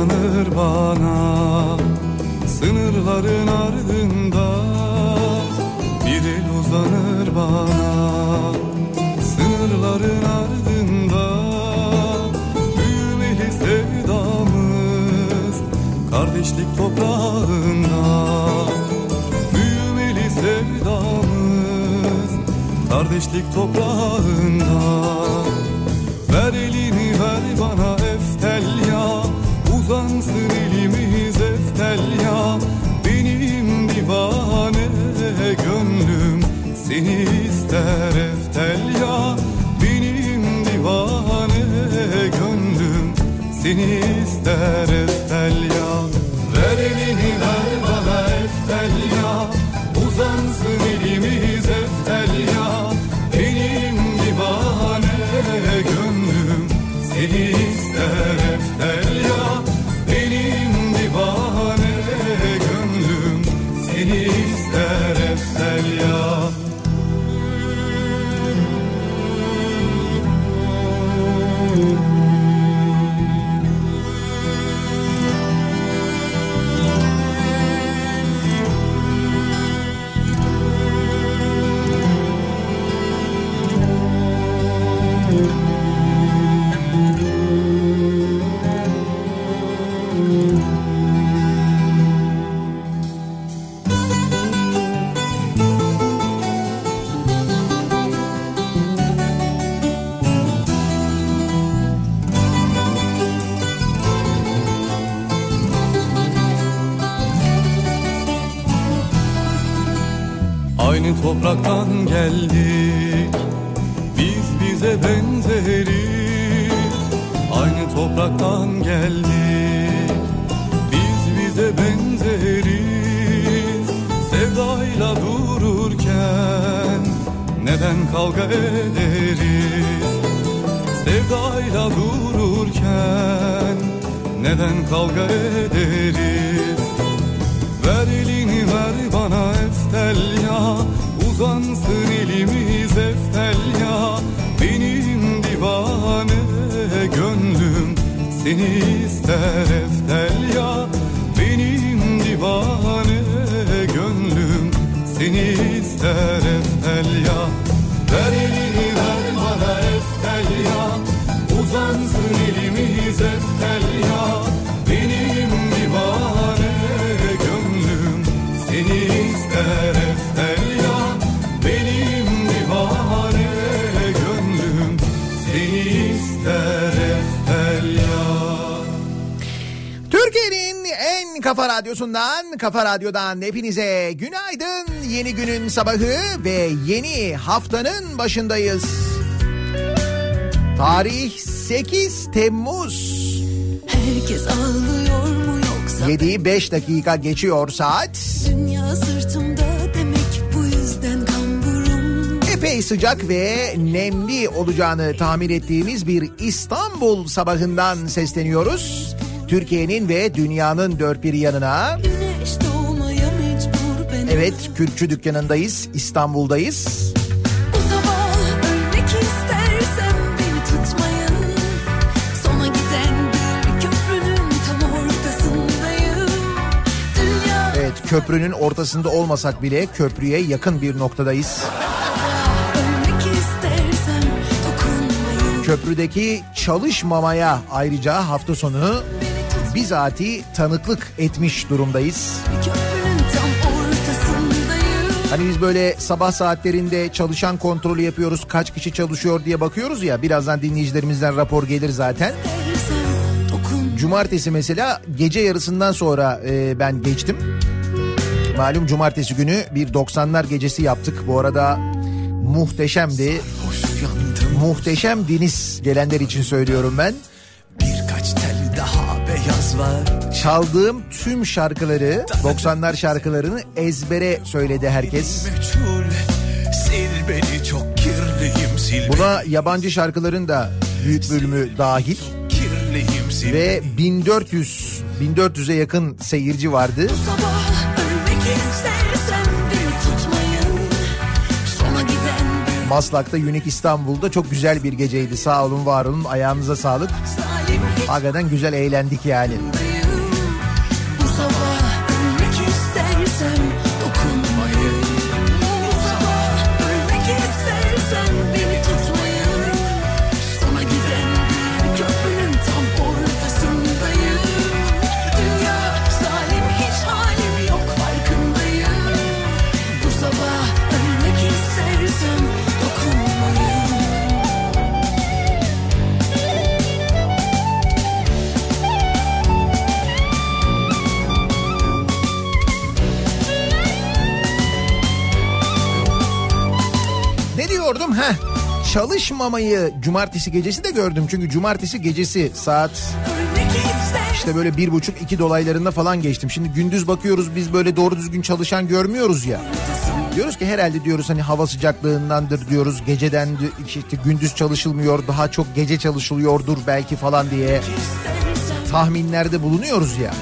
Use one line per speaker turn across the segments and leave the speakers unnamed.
uzanır bana Sınırların ardında. Bir el uzanır bana Sınırların ardında. Büyümeli sevdamız Kardeşlik toprağında. Büyümeli sevdamız Kardeşlik toprağında Seni ister eftelya Seni ister
kafa radyosundan, kafa radyodan hepinize günaydın. Yeni günün sabahı ve yeni haftanın başındayız. Tarih 8 Temmuz.
Herkes ağlıyor mu yoksa
7'yi 5 dakika geçiyor saat.
dünya sırtımda demek bu yüzden kamburum
Epey sıcak ve nemli olacağını tahmin ettiğimiz bir İstanbul sabahından sesleniyoruz. Türkiye'nin ve dünyanın dört bir yanına. Evet, Kürkçü dükkanındayız, İstanbul'dayız. Evet, köprünün ortasında olmasak bile köprüye yakın bir noktadayız. Köprüdeki çalışmamaya ayrıca hafta sonu bizatihi tanıklık etmiş durumdayız. Hani biz böyle sabah saatlerinde çalışan kontrolü yapıyoruz, kaç kişi çalışıyor diye bakıyoruz ya. Birazdan dinleyicilerimizden rapor gelir zaten. Cumartesi mesela gece yarısından sonra e, ben geçtim. Malum cumartesi günü bir 90'lar gecesi yaptık. Bu arada muhteşemdi. Muhteşem Deniz gelenler için söylüyorum ben. Çaldığım tüm şarkıları 90'lar şarkılarını ezbere söyledi herkes.
Meçhul Sil beni çok kirliyim sil
Buna yabancı şarkıların da büyük bölümü dahil.
beni kirliyim sil
Ve 1400 1400'e yakın seyirci vardı. Maslak'ta Unique İstanbul'da çok güzel bir geceydi. Sağ olun var olun ayağınıza sağlık. Hakikaten güzel eğlendik yani. Çalışmamayı cumartesi gecesi de gördüm. Çünkü cumartesi gecesi saat işte böyle bir buçuk iki dolaylarında falan geçtim. Şimdi gündüz bakıyoruz biz böyle doğru düzgün çalışan görmüyoruz ya. Diyoruz ki herhalde diyoruz hani hava sıcaklığındandır diyoruz. Geceden işte gündüz çalışılmıyor daha çok gece çalışılıyordur belki falan diye tahminlerde bulunuyoruz ya.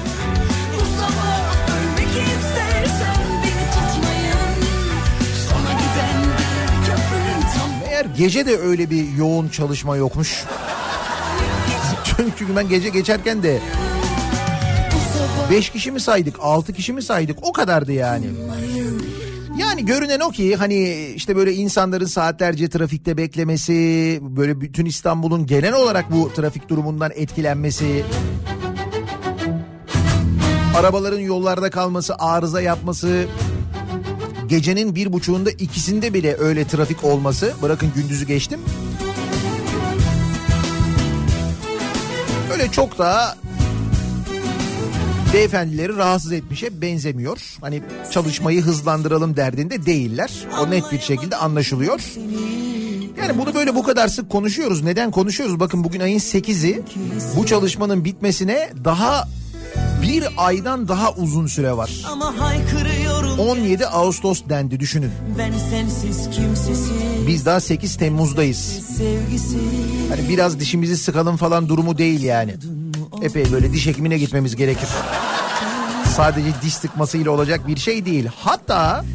Gece de öyle bir yoğun çalışma yokmuş. Çünkü ben gece geçerken de
Bu sabah
5 kişi mi saydık 6 kişi mi saydık o kadardı yani. Yani görünen o ki hani işte böyle insanların saatlerce trafikte beklemesi, böyle bütün İstanbul'un genel olarak bu trafik durumundan etkilenmesi, arabaların yollarda kalması, arıza yapması, gecenin bir buçuğunda ikisinde bile öyle trafik olması, bırakın gündüzü geçtim. Öyle çok da beyefendileri rahatsız etmişe benzemiyor. Hani çalışmayı hızlandıralım derdinde değiller. O net bir şekilde anlaşılıyor. Yani bunu böyle bu kadar sık konuşuyoruz. Neden konuşuyoruz? Bakın bugün ayın 8'i bu çalışmanın bitmesine daha bir aydan daha uzun süre var.
Ama haykırıyorum
17 Ağustos dendi düşünün.
sensiz
Biz daha 8 Temmuz'dayız. Hani biraz dişimizi sıkalım falan durumu değil yani. Epey böyle diş hekimine gitmemiz gerekir. Sadece diş sıkmasıyla olacak bir şey değil. Hatta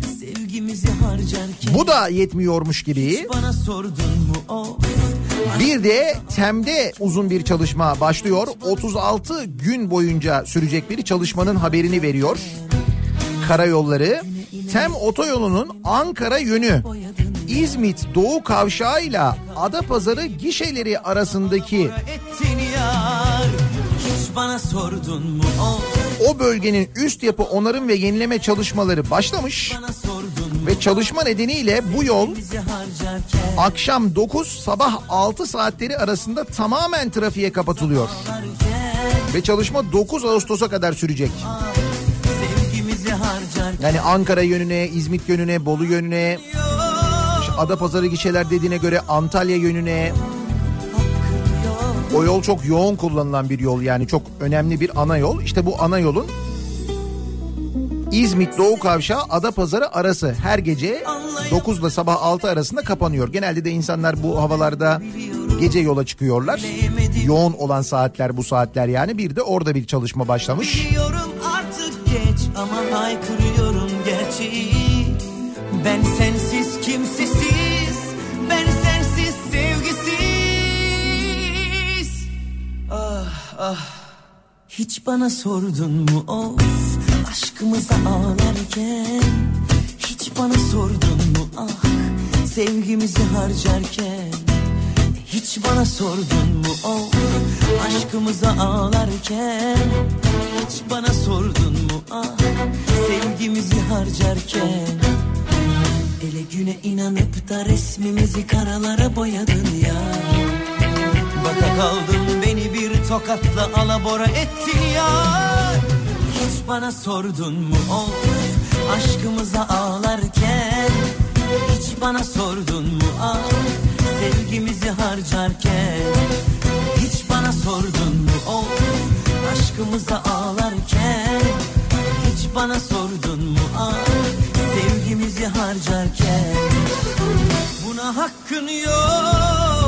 bu da yetmiyormuş gibi
bana sordun mu o
bir de TEM'de uzun bir çalışma başlıyor. 36 gün boyunca sürecek bir çalışmanın haberini veriyor. Karayolları TEM otoyolunun Ankara yönü İzmit Doğu Kavşağı'yla Adapazarı gişeleri arasındaki
o
bölgenin üst yapı onarım ve yenileme çalışmaları başlamış ve çalışma nedeniyle bu yol akşam 9 sabah 6 saatleri arasında tamamen trafiğe kapatılıyor. Ve çalışma 9 Ağustos'a kadar sürecek. Yani Ankara yönüne, İzmit yönüne, Bolu yönüne, işte Adapazarı gişeler dediğine göre Antalya yönüne. O yol çok yoğun kullanılan bir yol yani çok önemli bir ana yol. İşte bu ana yolun İzmit Doğu Kavşağı Adapazarı arası her gece 9 ile sabah 6 arasında kapanıyor. Genelde de insanlar bu havalarda gece yola çıkıyorlar. Yoğun olan saatler bu saatler yani. Bir de orada bir çalışma başlamış.
Biliyorum artık geç ama haykırıyorum gerçeği Ben sensiz kimsesiz Ben sensiz sevgisiz Ah ah Hiç bana sordun mu of Aşkımıza ağlarken Hiç bana sordun mu? Ah Sevgimizi harcarken hiç bana sordun mu? O aşkımıza ağlarken Hiç bana sordun mu? Ah sevgimizi harcarken Ele güne inanıp da resmimizi karalara boyadın ya. Baka kaldım beni bir tokatla alabora ettin ya Hiç bana sordun mu o aşkımıza ağlarken? Hiç bana sordun mu ah sevgimizi harcarken? Hiç bana sordun mu o aşkımıza ağlarken? Hiç bana sordun mu ah sevgimizi harcarken? Buna hakkın yok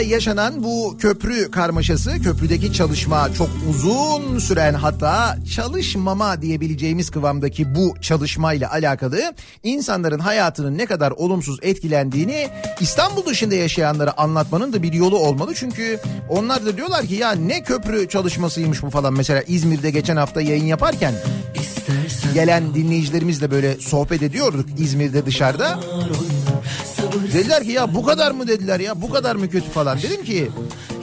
Yaşanan bu köprü karmaşası, köprüdeki çalışma çok uzun süren hatta çalışmama diyebileceğimiz kıvamdaki bu çalışmayla alakalı insanların hayatının ne kadar olumsuz etkilendiğini İstanbul dışında yaşayanlara anlatmanın da bir yolu olmalı. Çünkü onlar da diyorlar ki ya ne köprü çalışmasıymış bu falan. Mesela İzmir'de geçen hafta yayın yaparken gelen dinleyicilerimizle böyle sohbet ediyorduk İzmir'de dışarıda. Dediler ki ya bu kadar mı dediler ya bu kadar mı kötü falan. Dedim ki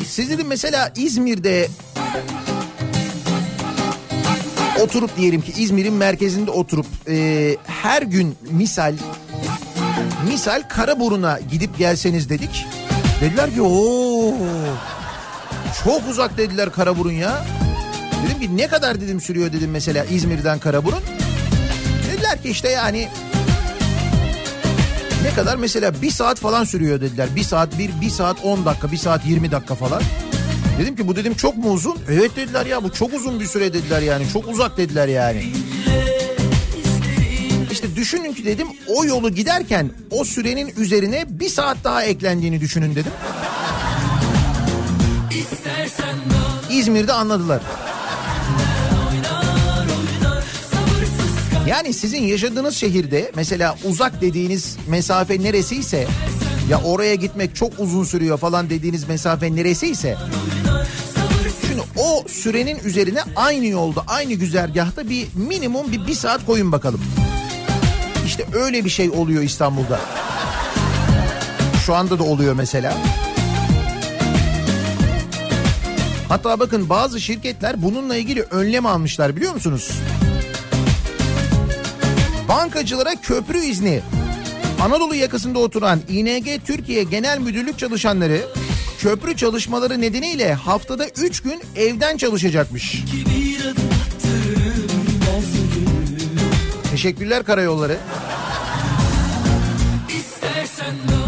siz dedim mesela İzmir'de oturup diyelim ki İzmir'in merkezinde oturup e, her gün misal misal Karaburun'a gidip gelseniz dedik. Dediler ki o çok uzak dediler Karaburun ya. Dedim ki ne kadar dedim sürüyor dedim mesela İzmir'den Karaburun. Dediler ki işte yani ne kadar mesela bir saat falan sürüyor dediler. Bir saat bir, bir saat on dakika, bir saat yirmi dakika falan. Dedim ki bu dedim çok mu uzun? Evet dediler ya bu çok uzun bir süre dediler yani. Çok uzak dediler yani. İşte düşünün ki dedim o yolu giderken o sürenin üzerine bir saat daha eklendiğini düşünün dedim. İzmir'de anladılar. Yani sizin yaşadığınız şehirde mesela uzak dediğiniz mesafe neresiyse ya oraya gitmek çok uzun sürüyor falan dediğiniz mesafe neresiyse Şimdi o sürenin üzerine aynı yolda aynı güzergahta bir minimum bir, bir saat koyun bakalım. İşte öyle bir şey oluyor İstanbul'da. Şu anda da oluyor mesela. Hatta bakın bazı şirketler bununla ilgili önlem almışlar biliyor musunuz? Bankacılara köprü izni. Anadolu yakasında oturan İNG Türkiye Genel Müdürlük çalışanları köprü çalışmaları nedeniyle haftada 3 gün evden çalışacakmış. Teşekkürler karayolları.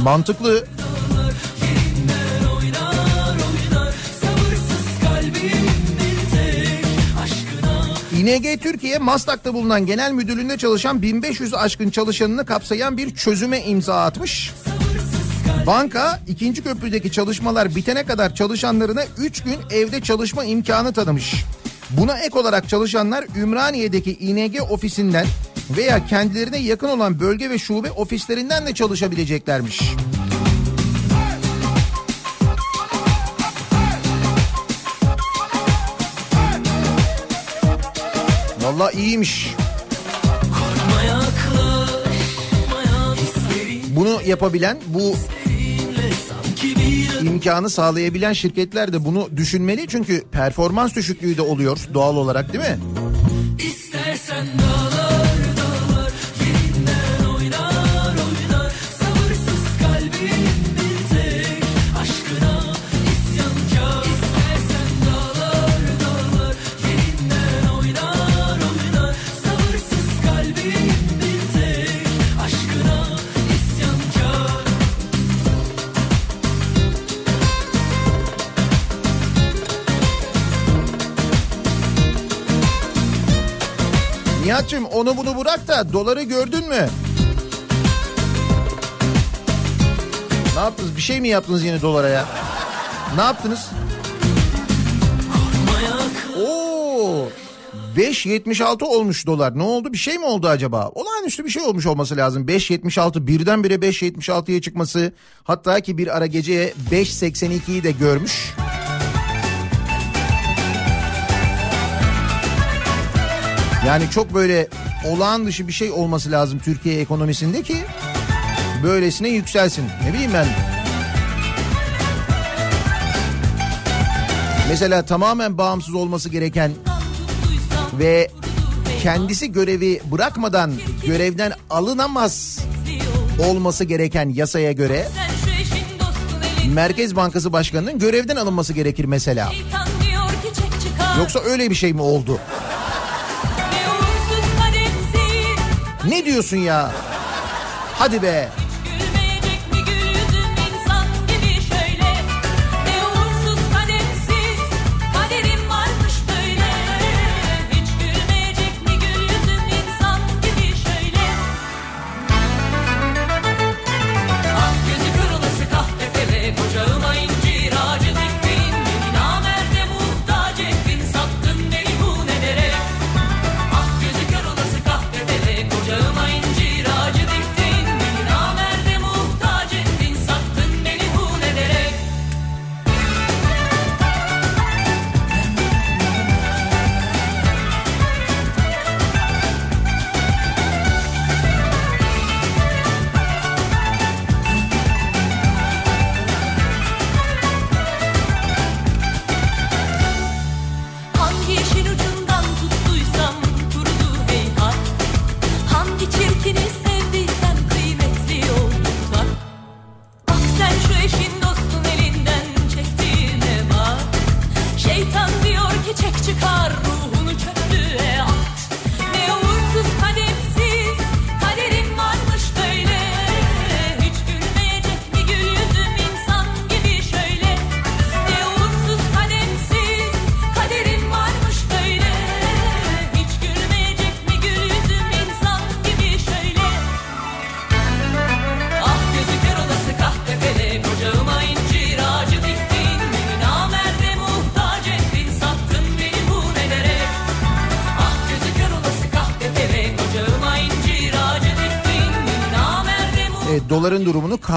Mantıklı. İNG Türkiye Maslak'ta bulunan genel müdürlüğünde çalışan 1500 aşkın çalışanını kapsayan bir çözüme imza atmış. Banka ikinci köprüdeki çalışmalar bitene kadar çalışanlarına 3 gün evde çalışma imkanı tanımış. Buna ek olarak çalışanlar Ümraniye'deki İNG ofisinden veya kendilerine yakın olan bölge ve şube ofislerinden de çalışabileceklermiş. Vallahi iyiymiş. Bunu yapabilen, bu imkanı sağlayabilen şirketler de bunu düşünmeli. Çünkü performans düşüklüğü de oluyor doğal olarak değil mi?
İstersen dağlar
Nihat'cığım onu bunu bırak da doları gördün mü? Ne yaptınız? Bir şey mi yaptınız yine dolara ya? Ne yaptınız? Oo! 5.76 olmuş dolar. Ne oldu? Bir şey mi oldu acaba? Olağanüstü bir şey olmuş olması lazım. 5.76 birdenbire 5.76'ya çıkması. Hatta ki bir ara geceye 5.82'yi de görmüş. Yani çok böyle olağan dışı bir şey olması lazım Türkiye ekonomisinde ki böylesine yükselsin. Ne bileyim ben. Mesela tamamen bağımsız olması gereken ve kendisi görevi bırakmadan görevden alınamaz olması gereken yasaya göre Merkez Bankası Başkanı'nın görevden alınması gerekir mesela. Yoksa öyle bir şey mi oldu?
Ne
diyorsun ya? Hadi be.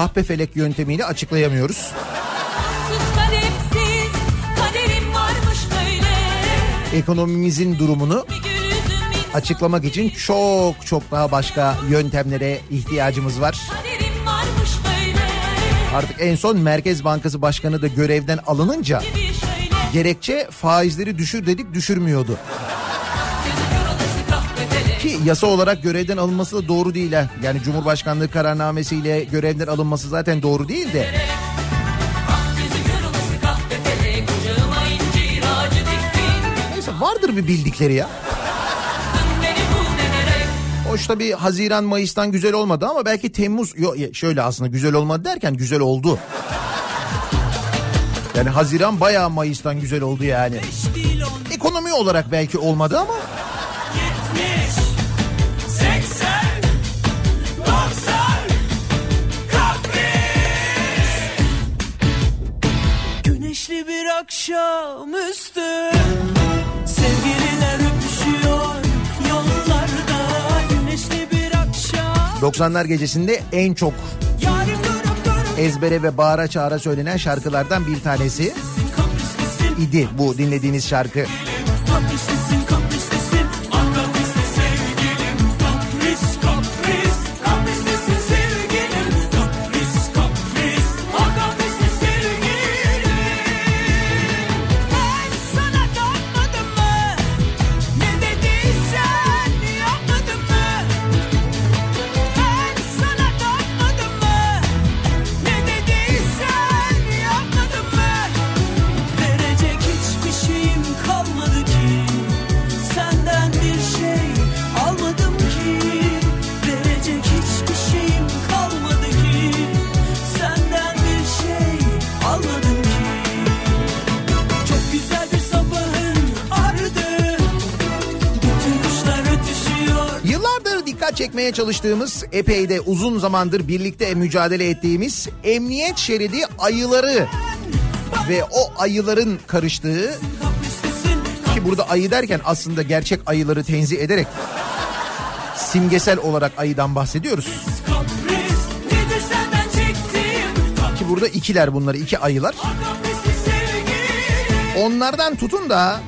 Kahpe
felek yöntemiyle açıklayamıyoruz. Ekonomimizin durumunu açıklamak için çok çok daha başka yöntemlere ihtiyacımız var. Artık en son Merkez Bankası Başkanı da görevden alınınca gerekçe faizleri düşür dedik düşürmüyordu. Ki yasa olarak görevden alınması da doğru değil ha. Yani Cumhurbaşkanlığı kararnamesiyle görevden alınması zaten doğru değil de. Neyse vardır bir bildikleri ya. Hoş tabii Haziran Mayıs'tan güzel olmadı ama belki Temmuz yo, ya şöyle aslında güzel olmadı derken güzel oldu. Yani Haziran bayağı Mayıs'tan güzel oldu yani. Ekonomi olarak belki olmadı ama
bir akşam üstü Sevgililer öpüşüyor yollarda Güneşli bir akşam.
90'lar gecesinde en çok ezbere ve bağıra çağıra söylenen şarkılardan bir tanesi idi bu dinlediğiniz şarkı.
Kaprislisin
çalıştığımız, epey de uzun zamandır birlikte mücadele ettiğimiz emniyet şeridi ayıları ve o ayıların karıştığı ki burada ayı derken aslında gerçek ayıları tenzih ederek simgesel olarak ayıdan bahsediyoruz. Ki burada ikiler bunlar iki ayılar. Onlardan tutun da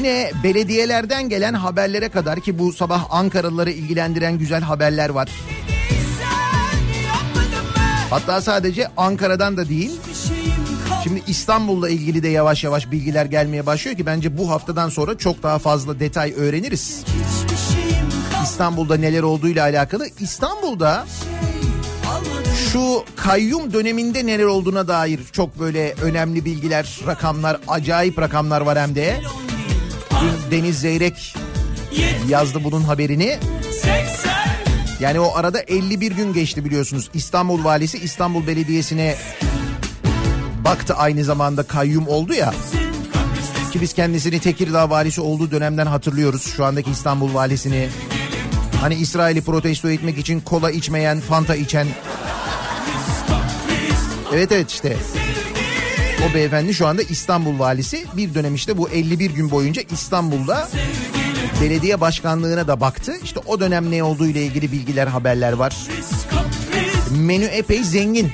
yine belediyelerden gelen haberlere kadar ki bu sabah Ankaralıları ilgilendiren güzel haberler var. Hatta sadece Ankara'dan da değil Şimdi İstanbul'la ilgili de yavaş yavaş bilgiler gelmeye başlıyor ki bence bu haftadan sonra çok daha fazla detay öğreniriz. İstanbul'da neler olduğuyla alakalı. İstanbul'da şu kayyum döneminde neler olduğuna dair çok böyle önemli bilgiler, rakamlar, acayip rakamlar var hem de. Deniz Zeyrek yazdı bunun haberini.
80
Yani o arada 51 gün geçti biliyorsunuz. İstanbul Valisi İstanbul Belediyesi'ne baktı aynı zamanda kayyum oldu ya. Ki biz kendisini Tekirdağ valisi olduğu dönemden hatırlıyoruz. Şu andaki İstanbul valisini. Hani İsrail'i protesto etmek için kola içmeyen, fanta içen. Evet evet işte. O beyefendi şu anda İstanbul valisi. Bir dönem işte bu 51 gün boyunca İstanbul'da belediye başkanlığına da baktı. İşte o dönem ne olduğu ile ilgili bilgiler, haberler var. Menü epey zengin.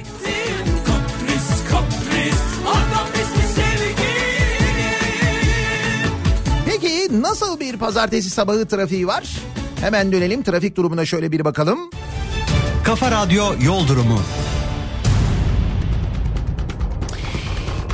Peki nasıl bir pazartesi sabahı trafiği var? Hemen dönelim trafik durumuna şöyle bir bakalım.
Kafa Radyo Yol Durumu.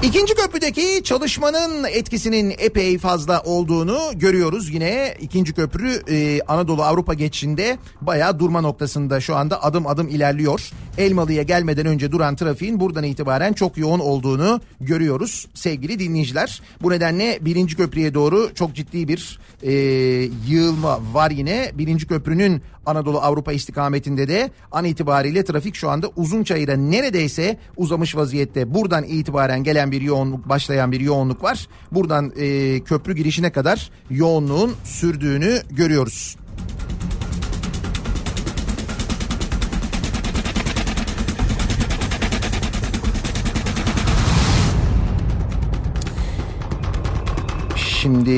İkinci köprüdeki çalışmanın etkisinin epey fazla olduğunu görüyoruz. Yine ikinci köprü e, Anadolu Avrupa geçişinde bayağı durma noktasında şu anda adım adım ilerliyor. Elmalı'ya gelmeden önce duran trafiğin buradan itibaren çok yoğun olduğunu görüyoruz sevgili dinleyiciler. Bu nedenle birinci köprüye doğru çok ciddi bir e, yığılma var yine. Birinci köprünün Anadolu Avrupa istikametinde de an itibariyle trafik şu anda Uzunçayır'a neredeyse uzamış vaziyette. Buradan itibaren gelen bir yoğunluk, başlayan bir yoğunluk var. Buradan e, köprü girişine kadar yoğunluğun sürdüğünü görüyoruz. Şimdi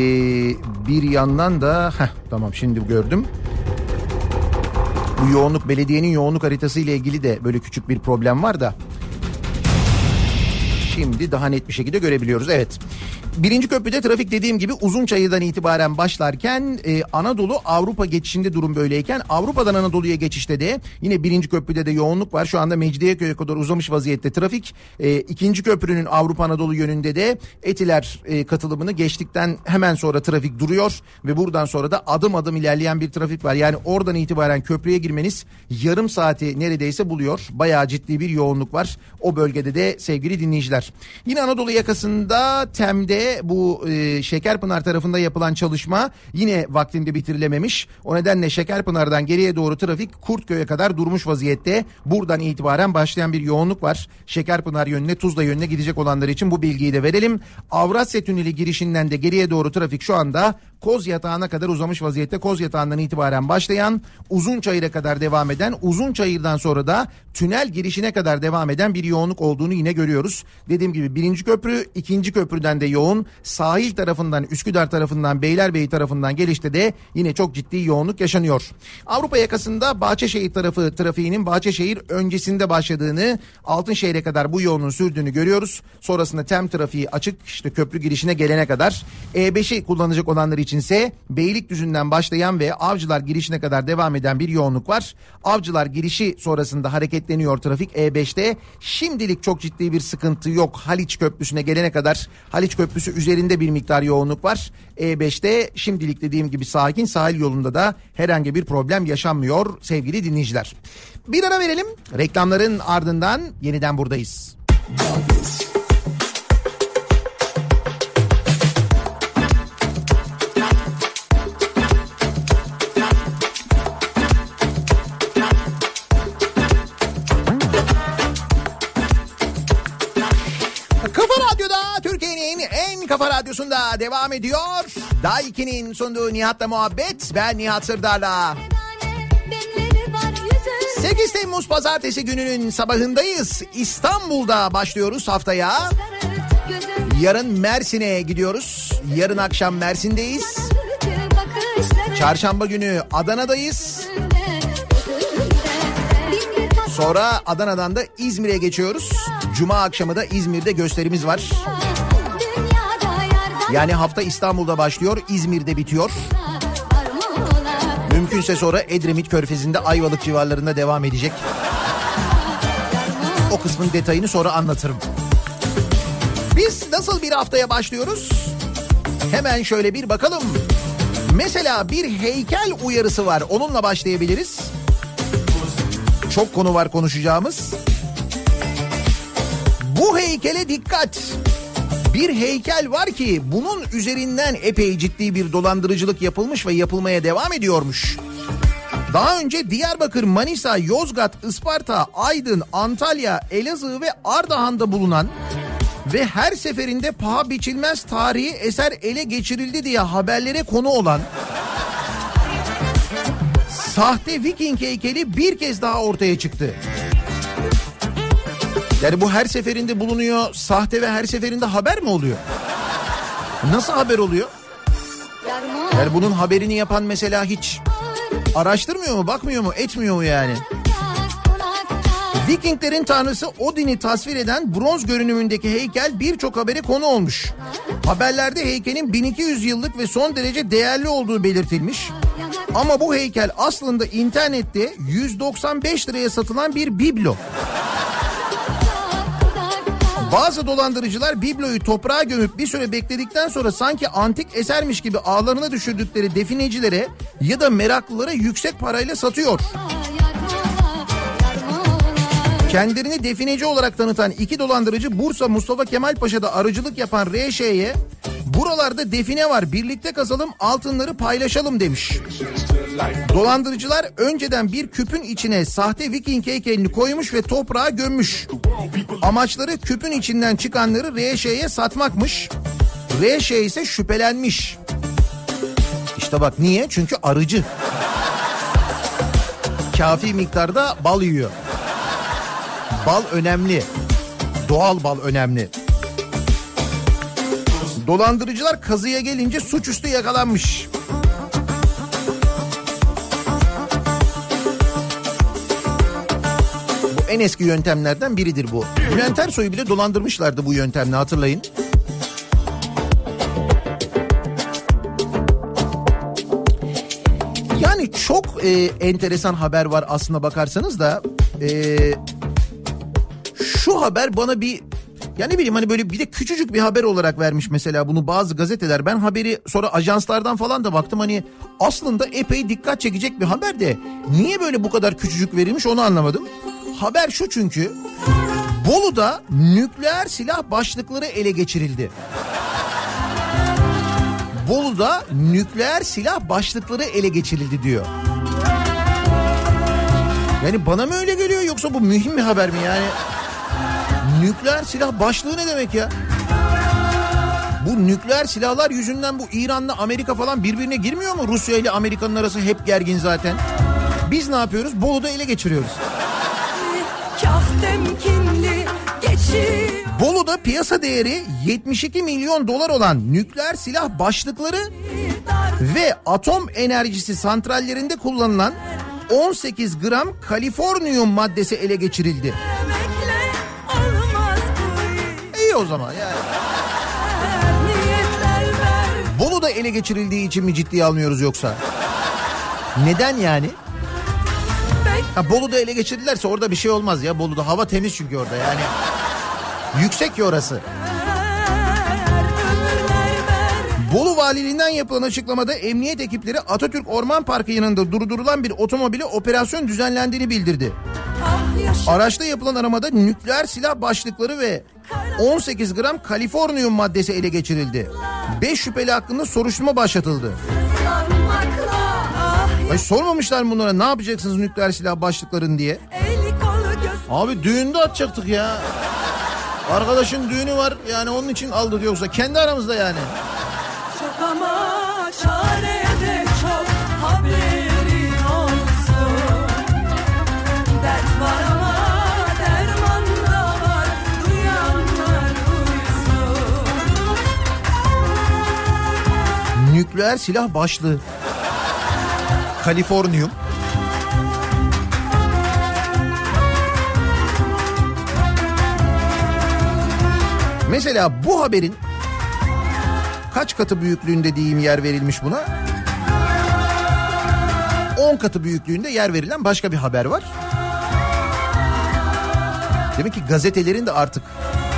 bir yandan da heh, tamam şimdi gördüm. Bu yoğunluk belediyenin yoğunluk haritası ile ilgili de böyle küçük bir problem var da. Şimdi daha net bir şekilde görebiliyoruz. Evet. Birinci köprüde trafik dediğim gibi Uzunçayır'dan itibaren başlarken e, Anadolu Avrupa geçişinde durum böyleyken Avrupa'dan Anadolu'ya geçişte de yine birinci köprüde de yoğunluk var. Şu anda Mecidiyeköy'e kadar uzamış vaziyette trafik. E, ikinci köprünün Avrupa Anadolu yönünde de Etiler e, katılımını geçtikten hemen sonra trafik duruyor ve buradan sonra da adım adım ilerleyen bir trafik var. Yani oradan itibaren köprüye girmeniz yarım saati neredeyse buluyor. Bayağı ciddi bir yoğunluk var o bölgede de sevgili dinleyiciler. Yine Anadolu yakasında Tem'de bu e, Şekerpınar tarafında yapılan çalışma yine vaktinde bitirilememiş. O nedenle Şekerpınar'dan geriye doğru trafik Kurtköy'e kadar durmuş vaziyette. Buradan itibaren başlayan bir yoğunluk var. Şekerpınar yönüne Tuzla yönüne gidecek olanlar için bu bilgiyi de verelim. Avrasya Tüneli girişinden de geriye doğru trafik şu anda Koz Yatağı'na kadar uzamış vaziyette. Koz Yatağı'ndan itibaren başlayan Uzunçayır'a kadar devam eden Uzunçayır'dan sonra da tünel girişine kadar devam eden bir yoğunluk olduğunu yine görüyoruz. Dediğim gibi birinci köprü ikinci köprüden de yoğun sahil tarafından Üsküdar tarafından Beylerbeyi tarafından gelişte de yine çok ciddi yoğunluk yaşanıyor. Avrupa yakasında Bahçeşehir tarafı trafiğinin Bahçeşehir öncesinde başladığını Altınşehir'e kadar bu yoğunluğun sürdüğünü görüyoruz. Sonrasında tem trafiği açık işte köprü girişine gelene kadar E5'i kullanacak olanlar içinse Beylikdüzü'nden başlayan ve Avcılar girişine kadar devam eden bir yoğunluk var. Avcılar girişi sonrasında hareketleniyor trafik E5'te. Şimdilik çok ciddi bir sıkıntı yok. Haliç Köprüsü'ne gelene kadar Haliç Köprüsü üzerinde bir miktar yoğunluk var. E5'te şimdilik dediğim gibi sakin sahil yolunda da herhangi bir problem yaşanmıyor sevgili dinleyiciler. Bir ara verelim. Reklamların ardından yeniden buradayız. Kafa kafa radyosunda devam ediyor. Daiki'nin sunduğu Nihat'la muhabbet. Ben Nihat Sırdar'la. 8 Temmuz pazartesi gününün sabahındayız. İstanbul'da başlıyoruz haftaya. Yarın Mersin'e gidiyoruz. Yarın akşam Mersin'deyiz. Çarşamba günü Adana'dayız. Sonra Adana'dan da İzmir'e geçiyoruz. Cuma akşamı da İzmir'de gösterimiz var. Yani hafta İstanbul'da başlıyor, İzmir'de bitiyor. Mümkünse sonra Edremit Körfezi'nde Ayvalık civarlarında devam edecek. O kısmın detayını sonra anlatırım. Biz nasıl bir haftaya başlıyoruz? Hemen şöyle bir bakalım. Mesela bir heykel uyarısı var. Onunla başlayabiliriz. Çok konu var konuşacağımız. Bu heykele dikkat. Bir heykel var ki bunun üzerinden epey ciddi bir dolandırıcılık yapılmış ve yapılmaya devam ediyormuş. Daha önce Diyarbakır, Manisa, Yozgat, Isparta, Aydın, Antalya, Elazığ ve Ardahan'da bulunan ve her seferinde paha biçilmez tarihi eser ele geçirildi diye haberlere konu olan sahte Viking heykeli bir kez daha ortaya çıktı. Yani bu her seferinde bulunuyor, sahte ve her seferinde haber mi oluyor? Nasıl haber oluyor? Yani bunun haberini yapan mesela hiç araştırmıyor mu, bakmıyor mu, etmiyor mu yani? Vikinglerin tanrısı Odin'i tasvir eden bronz görünümündeki heykel birçok habere konu olmuş. Haberlerde heykelin 1200 yıllık ve son derece değerli olduğu belirtilmiş. Ama bu heykel aslında internette 195 liraya satılan bir biblo. Bazı dolandırıcılar bibloyu toprağa gömüp bir süre bekledikten sonra sanki antik esermiş gibi ağlarına düşürdükleri definecilere ya da meraklılara yüksek parayla satıyor. Kendilerini defineci olarak tanıtan iki dolandırıcı Bursa Mustafa Kemal Paşa'da arıcılık yapan RŞ'ye buralarda define var birlikte kazalım altınları paylaşalım demiş. Dolandırıcılar önceden bir küpün içine sahte Viking heykelini koymuş ve toprağa gömmüş. Amaçları küpün içinden çıkanları RŞ'ye satmakmış. RŞ ise şüphelenmiş. İşte bak niye? Çünkü arıcı. Kafi miktarda bal yiyor. Bal önemli. Doğal bal önemli. Dolandırıcılar kazıya gelince suçüstü yakalanmış. Bu en eski yöntemlerden biridir bu. Bülent Ersoy'u bile dolandırmışlardı bu yöntemle hatırlayın. Yani çok e, enteresan haber var aslında bakarsanız da e, şu haber bana bir ya ne bileyim hani böyle bir de küçücük bir haber olarak vermiş mesela bunu bazı gazeteler. Ben haberi sonra ajanslardan falan da baktım hani aslında epey dikkat çekecek bir haber de niye böyle bu kadar küçücük verilmiş onu anlamadım. Haber şu çünkü Bolu'da nükleer silah başlıkları ele geçirildi. Bolu'da nükleer silah başlıkları ele geçirildi diyor. Yani bana mı öyle geliyor yoksa bu mühim bir haber mi yani? Nükleer silah başlığı ne demek ya? Bu nükleer silahlar yüzünden bu İran'la Amerika falan birbirine girmiyor mu? Rusya ile Amerika'nın arası hep gergin zaten. Biz ne yapıyoruz? Bolu'da ele geçiriyoruz. Bolu'da piyasa değeri 72 milyon dolar olan nükleer silah başlıkları ve atom enerjisi santrallerinde kullanılan 18 gram kaliforniyum maddesi ele geçirildi.
Bu
İyi o zaman yani.
ver
Bolu'da ele geçirildiği için mi ciddiye almıyoruz yoksa? Neden yani? Ha, Bolu'da ele geçirirlerse orada bir şey olmaz ya. Bolu'da hava temiz çünkü orada yani. Yüksek ya orası. Bolu Valiliğinden yapılan açıklamada emniyet ekipleri Atatürk Orman Parkı yanında durdurulan bir otomobile operasyon düzenlendiğini bildirdi.
Ah
Araçta yapılan aramada nükleer silah başlıkları ve 18 gram kaliforniyum maddesi ele geçirildi. 5 şüpheli hakkında soruşturma başlatıldı. Ay sormamışlar mı bunlara ne yapacaksınız nükleer silah başlıklarını diye. Abi düğünde atacaktık ya. Arkadaşın düğünü var yani onun için aldık yoksa kendi aramızda yani. Nükleer silah başlığı. Kaliforniyum. Mesela bu haberin kaç katı büyüklüğünde diyeyim yer verilmiş buna? 10 katı büyüklüğünde yer verilen başka bir haber var. Demek ki gazetelerin de artık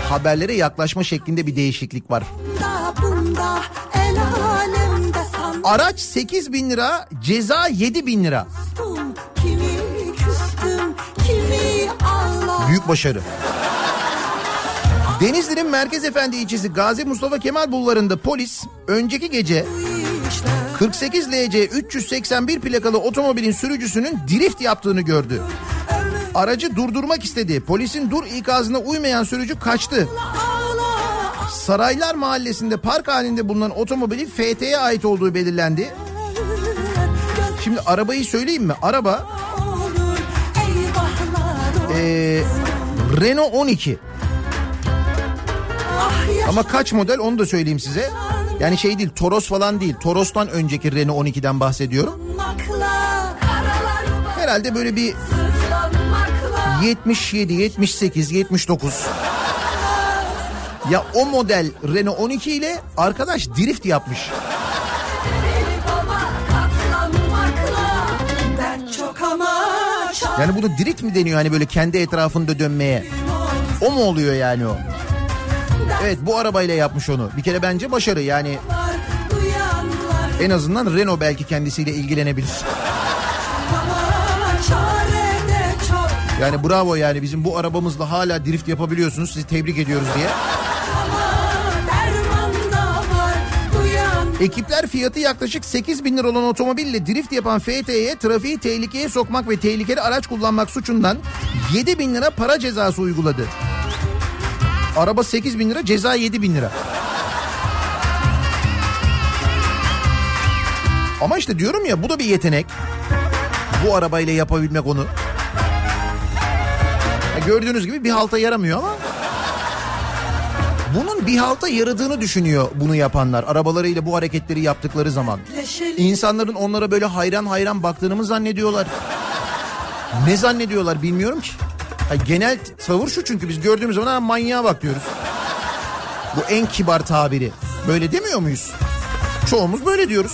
haberlere yaklaşma şeklinde bir değişiklik var.
Da bunda el sandım
Araç 8 bin lira, ceza 7 bin lira.
Allah
Büyük başarı. Denizli'nin Merkez Efendi ilçesi Gazi Mustafa Kemal Bulvarı'nda polis önceki gece 48 LC 381 plakalı otomobilin sürücüsünün drift yaptığını gördü. Aracı durdurmak istedi. Polisin dur ikazına uymayan sürücü kaçtı. Saraylar Mahallesi'nde park halinde bulunan otomobilin FT'ye ait olduğu belirlendi. Şimdi arabayı söyleyeyim mi? Araba eee, Renault 12.
Ah yaşa
Ama kaç model onu da söyleyeyim size. Yani şey değil Toros falan değil. Toros'tan önceki Renault 12'den bahsediyorum. Herhalde böyle bir
Sızlanmakla
77, 78, 79. Ya o model Renault 12 ile arkadaş drift yapmış. Yani bunu drift mi deniyor hani böyle kendi etrafında dönmeye? O mu oluyor yani o? Evet bu arabayla yapmış onu. Bir kere bence başarı yani en azından Renault belki kendisiyle ilgilenebilir. Yani bravo yani bizim bu arabamızla hala drift yapabiliyorsunuz. Sizi tebrik ediyoruz diye. Ekipler fiyatı yaklaşık 8 bin lira olan otomobille drift yapan FT'ye trafiği tehlikeye sokmak ve tehlikeli araç kullanmak suçundan 7 bin lira para cezası uyguladı. Araba 8 bin lira ceza 7 bin lira. Ama işte diyorum ya bu da bir yetenek. Bu arabayla yapabilmek onu. Ya gördüğünüz gibi bir halta yaramıyor ama Bunun bir halta yaradığını düşünüyor bunu yapanlar. Arabalarıyla bu hareketleri yaptıkları zaman. İnsanların onlara böyle hayran hayran baktığını mı zannediyorlar? Ne zannediyorlar bilmiyorum ki. Genel tavır şu çünkü biz gördüğümüz zaman "Ha, manyağa bak diyoruz. Bu en kibar tabiri. Böyle demiyor muyuz? Çoğumuz böyle diyoruz.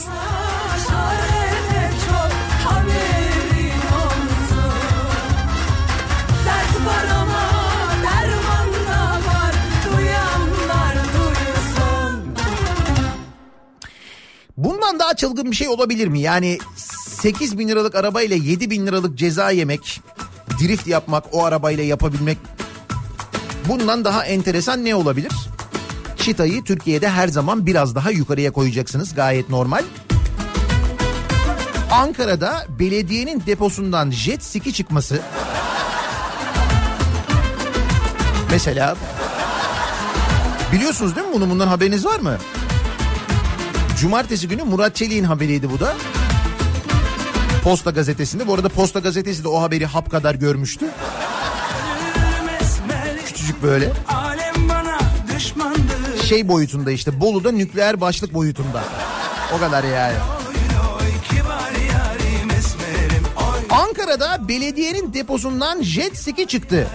Bundan daha çılgın bir şey olabilir mi? Yani 8 bin liralık arabayla 7 bin liralık ceza yemek, drift yapmak, o arabayla yapabilmek. Bundan daha enteresan ne olabilir? Çitayı Türkiye'de her zaman biraz daha yukarıya koyacaksınız gayet normal. Ankara'da belediyenin deposundan jet ski çıkması. Mesela biliyorsunuz değil mi bunu? Bundan haberiniz var mı? Cumartesi günü Murat Çelik'in haberiydi bu da. Posta gazetesinde. Bu arada Posta gazetesi de o haberi hap kadar görmüştü. Küçücük böyle. Şey boyutunda işte Bolu'da nükleer başlık boyutunda. O kadar yani. Ankara'da belediyenin deposundan jet ski çıktı.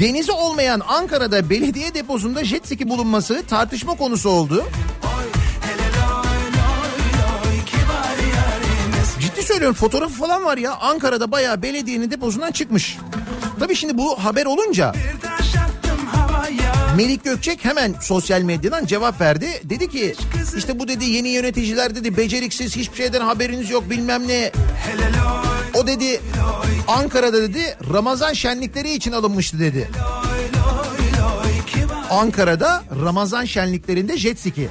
Denizi olmayan Ankara'da belediye deposunda jet ski bulunması tartışma konusu oldu. Söylüyorum fotoğrafı falan var ya Ankara'da bayağı belediyenin deposundan çıkmış. Tabii şimdi bu haber olunca Melik Gökçek hemen sosyal medyadan cevap verdi. Dedi ki işte bu dedi yeni yöneticiler dedi beceriksiz hiçbir şeyden haberiniz yok bilmem ne. O dedi Ankara'da dedi Ramazan şenlikleri için alınmıştı dedi. Ankara'da Ramazan şenliklerinde jet ski.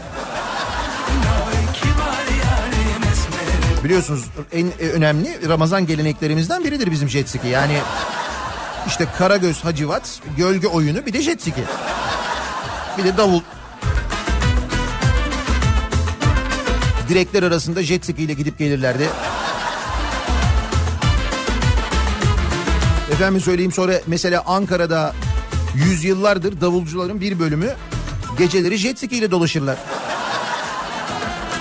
Biliyorsunuz en e, önemli Ramazan geleneklerimizden biridir bizim jet ski. Yani işte Karagöz Hacivat, gölge oyunu bir de jet ski. Bir de davul. Direkler arasında jet ski ile gidip gelirlerdi. Efendim söyleyeyim sonra mesela Ankara'da yüzyıllardır davulcuların bir bölümü geceleri jet ski ile dolaşırlar.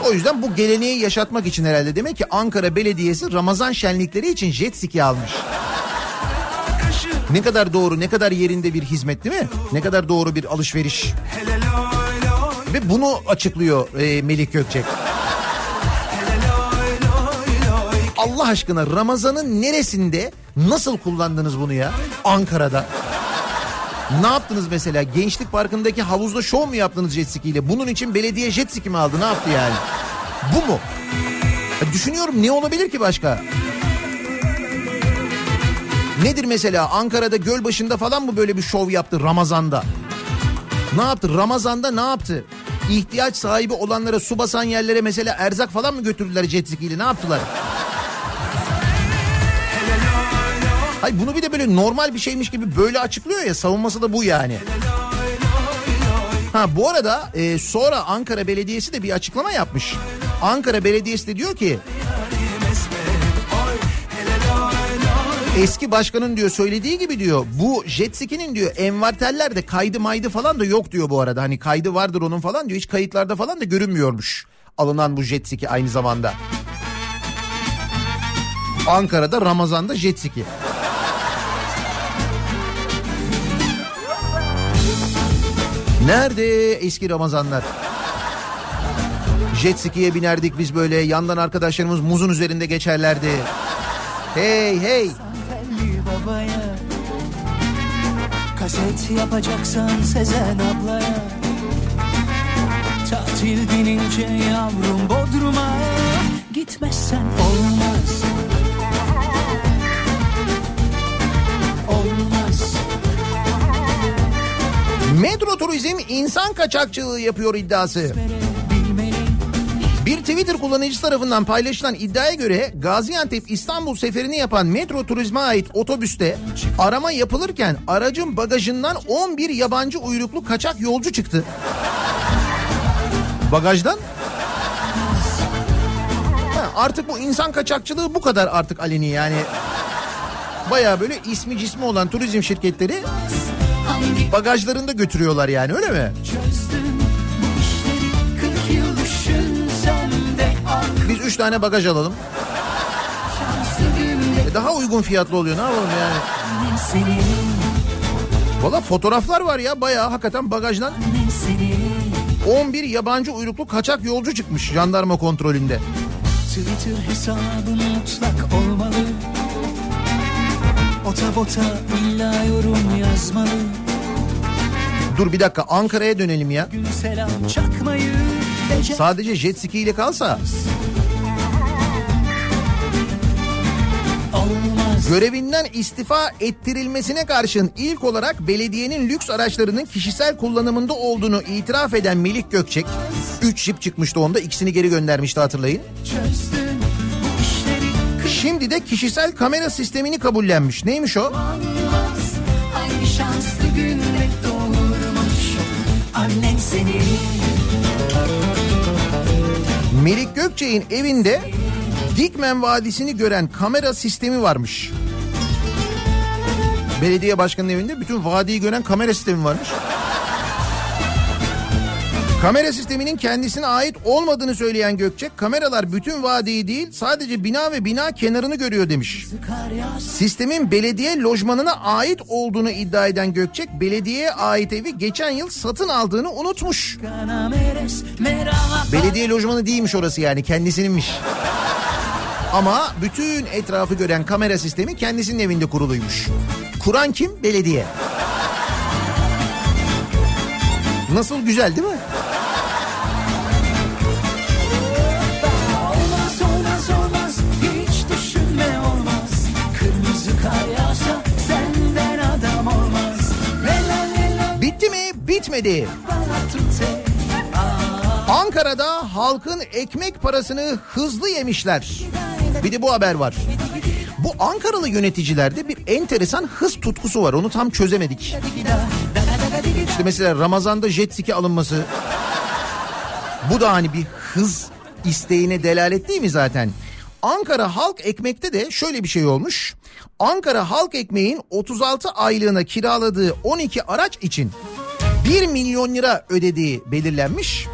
O yüzden bu geleneği yaşatmak için herhalde demek ki Ankara Belediyesi Ramazan şenlikleri için jet ski almış. Ne kadar doğru, ne kadar yerinde bir hizmet değil mi? Ne kadar doğru bir alışveriş. Ve bunu açıklıyor e, Melik Gökçek. Allah aşkına Ramazan'ın neresinde nasıl kullandınız bunu ya? Ankara'da. Ne yaptınız mesela? Gençlik Parkı'ndaki havuzda şov mu yaptınız jet ski ile? Bunun için belediye jet ski mi aldı? Ne yaptı yani? Bu mu? Ya düşünüyorum ne olabilir ki başka? Nedir mesela Ankara'da Gölbaşı'nda falan mı böyle bir şov yaptı Ramazan'da? Ne yaptı? Ramazan'da ne yaptı? İhtiyaç sahibi olanlara su basan yerlere mesela erzak falan mı götürdüler jet ski ile? Ne yaptılar? Hayır bunu bir de böyle normal bir şeymiş gibi böyle açıklıyor ya savunması da bu yani. Ha bu arada e, sonra Ankara Belediyesi de bir açıklama yapmış. Ankara Belediyesi de diyor ki eski başkanın diyor söylediği gibi diyor bu jet ski'nin diyor envarterlerde kaydı maydı falan da yok diyor bu arada. Hani kaydı vardır onun falan diyor hiç kayıtlarda falan da görünmüyormuş alınan bu jet ski aynı zamanda. Ankara'da Ramazan'da jet ski. Nerede eski Ramazanlar? Jet ski'ye binerdik biz böyle yandan arkadaşlarımız muzun üzerinde geçerlerdi. Hey hey.
Kaset yapacaksan Sezen ablaya Tatil binince yavrum Bodrum'a Gitmezsen Olmaz
Metro Turizm insan kaçakçılığı yapıyor iddiası. Bir Twitter kullanıcısı tarafından paylaşılan iddiaya göre Gaziantep İstanbul seferini yapan Metro Turizm'e ait otobüste arama yapılırken aracın bagajından 11 yabancı uyruklu kaçak yolcu çıktı. Bagajdan? Ha, artık bu insan kaçakçılığı bu kadar artık aleni yani. Baya böyle ismi cismi olan turizm şirketleri Bagajlarında götürüyorlar yani öyle mi?
çözdün bu işleri 40 yıl düşünsem de
Biz üç tane bagaj alalım. E, Daha uygun fiyatlı oluyor ne yapalım yani. Valla fotoğraflar var ya bayağı hakikaten bagajdan
annen seni
11 yabancı uyruklu kaçak yolcu çıkmış jandarma kontrolünde.
Twitter hesabın mutlak olmalı Ota bota illa yorum yazmalı
Dur bir dakika Ankara'ya dönelim ya. Sadece jet ski ile kalsa görevinden istifa ettirilmesine karşın ilk olarak belediyenin lüks araçlarının kişisel kullanımında olduğunu itiraf eden Melik Gökçek 3 jip çıkmıştı onda ikisini geri göndermişti hatırlayın. Şimdi de kişisel kamera sistemini kabullenmiş. Neymiş o?
Hangi doğurmuş annen seni
Melik Gökçek'in evinde Dikmen Vadisi'ni gören kamera sistemi varmış. Belediye başkanının evinde bütün vadiyi gören kamera sistemi varmış. Kamera sisteminin kendisine ait olmadığını söyleyen Gökçek, kameralar bütün vadiyi değil sadece bina ve bina kenarını görüyor demiş. Sistemin belediye lojmanına ait olduğunu iddia eden Gökçek, belediyeye ait evi geçen yıl satın aldığını unutmuş. Belediye lojmanı değilmiş orası yani kendisininmiş. Ama bütün etrafı gören kamera sistemi kendisinin evinde kuruluymuş. Kuran kim? Belediye. Nasıl güzel değil mi?
Tutte
Ankara'da halkın ekmek parasını hızlı yemişler. Bir de bu haber var. Bu Ankaralı yöneticilerde bir enteresan hız tutkusu var. Onu tam çözemedik. İşte mesela Ramazan'da jet ski alınması. Bu da hani bir hız isteğine delalet değil mi zaten? Ankara Halk Ekmek'te de şöyle bir şey olmuş. Ankara Halk Ekmeğin 36 aylığına kiraladığı 12 araç için 1 milyon lira ödediği belirlenmiş.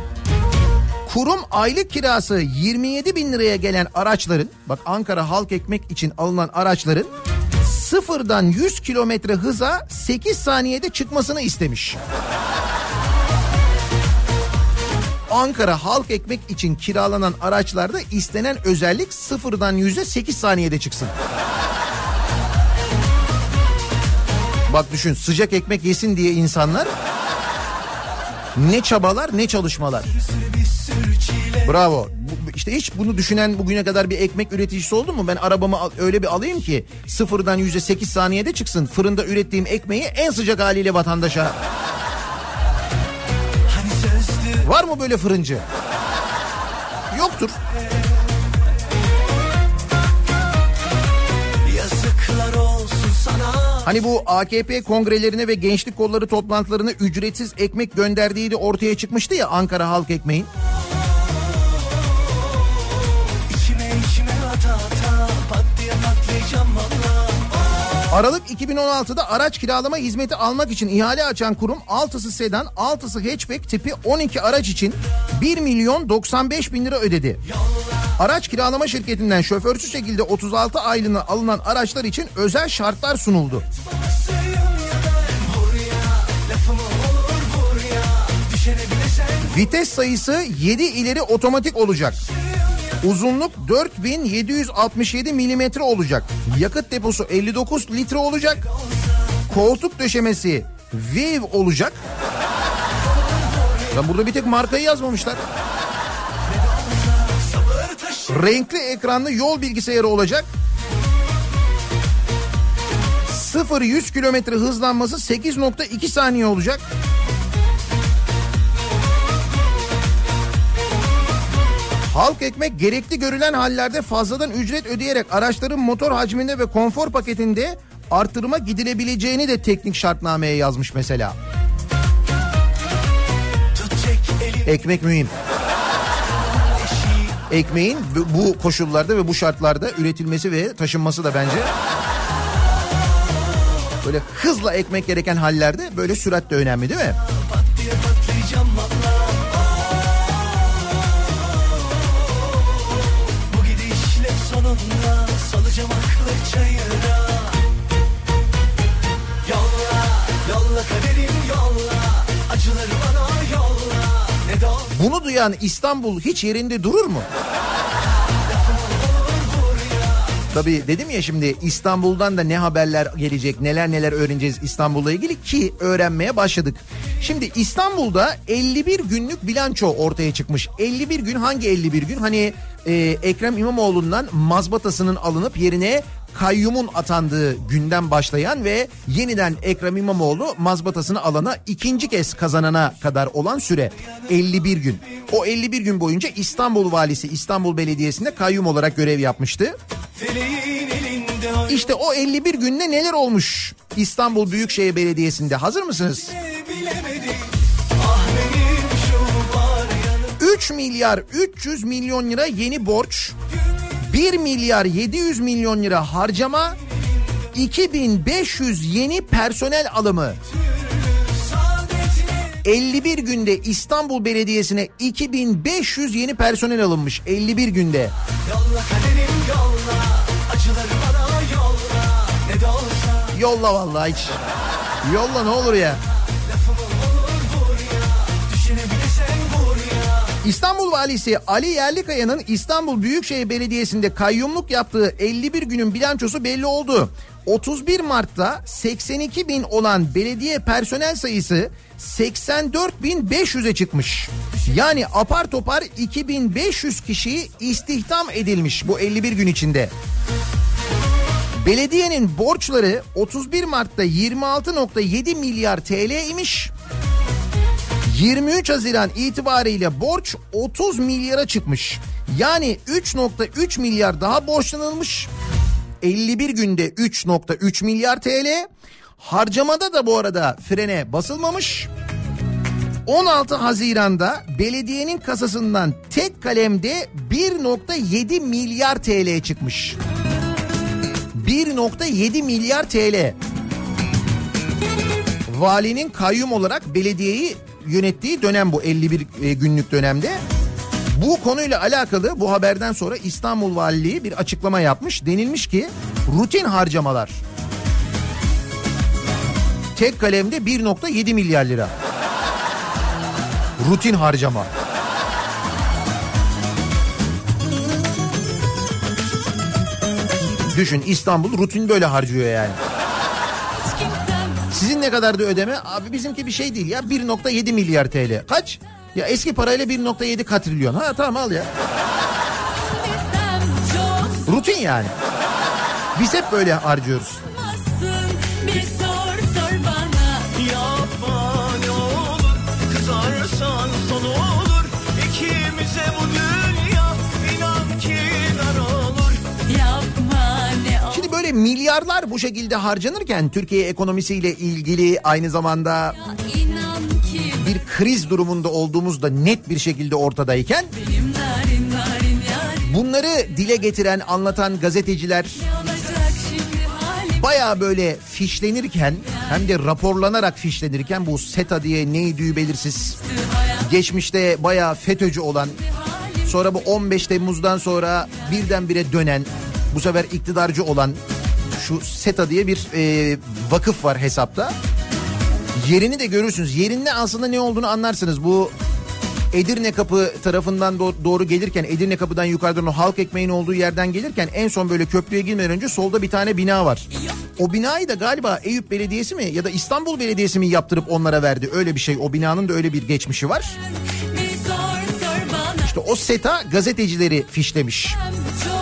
Kurum aylık kirası 27 bin liraya gelen araçların bak Ankara halk ekmek için alınan araçların sıfırdan 100 kilometre hıza 8 saniyede çıkmasını istemiş. Ankara halk ekmek için kiralanan araçlarda istenen özellik sıfırdan 100'e 8 saniyede çıksın. Bak düşün sıcak ekmek yesin diye insanlar ne çabalar ne çalışmalar. Bravo. İşte hiç bunu düşünen bugüne kadar bir ekmek üreticisi oldu mu? Ben arabamı öyle bir alayım ki sıfırdan yüzde sekiz saniyede çıksın. Fırında ürettiğim ekmeği en sıcak haliyle vatandaşa. Var mı böyle fırıncı? Yoktur. Hani bu AKP kongrelerine ve gençlik kolları toplantılarına ücretsiz ekmek gönderdiği de ortaya çıkmıştı ya Ankara halk ekmeğin. Aralık 2016'da araç kiralama hizmeti almak için ihale açan kurum 6'sı sedan 6'sı hatchback tipi 12 araç için 1 milyon 95 bin lira ödedi. Araç kiralama şirketinden şoförsüz şekilde 36 aylığına alınan araçlar için özel şartlar sunuldu. Vites sayısı 7 ileri otomatik olacak. Uzunluk 4767 milimetre olacak. Yakıt deposu 59 litre olacak. Koltuk döşemesi Viv olacak. Ya burada bir tek markayı yazmamışlar. Renkli ekranlı yol bilgisayarı olacak. 0-100 kilometre hızlanması 8.2 saniye olacak. Halk ekmek gerekli görülen hallerde fazladan ücret ödeyerek araçların motor hacminde ve konfor paketinde artırıma gidilebileceğini de teknik şartnameye yazmış mesela. Ekmek mühim. Ekmeğin bu koşullarda ve bu şartlarda üretilmesi ve taşınması da bence Böyle hızla ekmek gereken hallerde böyle sürat de önemli değil mi? Bunu duyan İstanbul hiç yerinde durur mu? Tabii dedim ya şimdi İstanbul'dan da ne haberler gelecek, neler neler öğreneceğiz İstanbul'la ilgili ki öğrenmeye başladık. Şimdi İstanbul'da 51 günlük bilanço ortaya çıkmış. 51 gün hangi 51 gün? Hani e, Ekrem İmamoğlu'ndan mazbatasının alınıp yerine kayyumun atandığı günden başlayan ve yeniden Ekrem İmamoğlu mazbatasını alana ikinci kez kazanana kadar olan süre 51 gün. O 51 gün boyunca İstanbul Valisi İstanbul Belediyesi'nde kayyum olarak görev yapmıştı. İşte o 51 günde neler olmuş İstanbul Büyükşehir Belediyesi'nde hazır mısınız?
bilemedim Ah benim şu var yanım
3 milyar 300 milyon lira yeni borç, 1 milyar 700 milyon lira harcama, 2500 yeni personel alımı. 51 günde İstanbul Belediyesi'ne 2500 yeni personel alınmış 51 günde.
Yolla kaderim
vallahi hiç. Yolla ne olur ya. İstanbul Valisi Ali Yerlikaya'nın İstanbul Büyükşehir Belediyesi'nde kayyumluk yaptığı 51 günün bilançosu belli oldu. 31 Mart'ta 82 bin olan belediye personel sayısı 84.500'e çıkmış. Yani apar topar 2500 kişi istihdam edilmiş bu 51 gün içinde. Belediyenin borçları 31 Mart'ta 26.7 milyar TL imiş. 23 Haziran itibariyle borç 30 milyara çıkmış. Yani 3.3 milyar daha borçlanılmış. 51 günde 3.3 milyar TL. Harcamada da bu arada frene basılmamış. 16 Haziran'da belediyenin kasasından tek kalemde 1.7 milyar TL çıkmış. 1.7 milyar TL. Valinin kayyum olarak belediyeyi yönettiği dönem bu 51 e, günlük dönemde. Bu konuyla alakalı bu haberden sonra İstanbul Valiliği bir açıklama yapmış. Denilmiş ki rutin harcamalar tek kalemde 1.7 milyar lira. Rutin harcama. Düşün İstanbul rutin böyle harcıyor yani. Sizin ne kadardı ödeme? Abi bizimki bir şey değil ya 1.7 milyar TL. Kaç? Ya eski parayla 1.7 katrilyon. Ha tamam al ya. Rutin yani. Biz hep böyle harcıyoruz. Böyle milyarlar bu şekilde harcanırken Türkiye ekonomisiyle ilgili aynı zamanda bir kriz durumunda olduğumuz da net bir şekilde ortadayken bunları dile getiren, anlatan gazeteciler baya böyle fişlenirken hem de raporlanarak fişlenirken bu SETA diye neydi belirsiz geçmişte baya FETÖ'cü olan sonra bu 15 Temmuz'dan sonra birdenbire dönen bu sefer iktidarcı olan şu SETA diye bir e, vakıf var hesapta. Yerini de görürsünüz. Yerinde aslında ne olduğunu anlarsınız. Bu Edirne Kapı tarafından do- doğru gelirken Edirne Kapı'dan yukarıdan o halk ekmeğin olduğu yerden gelirken en son böyle köprüye girmeden önce solda bir tane bina var. O binayı da galiba Eyüp Belediyesi mi ya da İstanbul Belediyesi mi yaptırıp onlara verdi. Öyle bir şey. O binanın da öyle bir geçmişi var. İşte o SETA gazetecileri fişlemiş.
Çok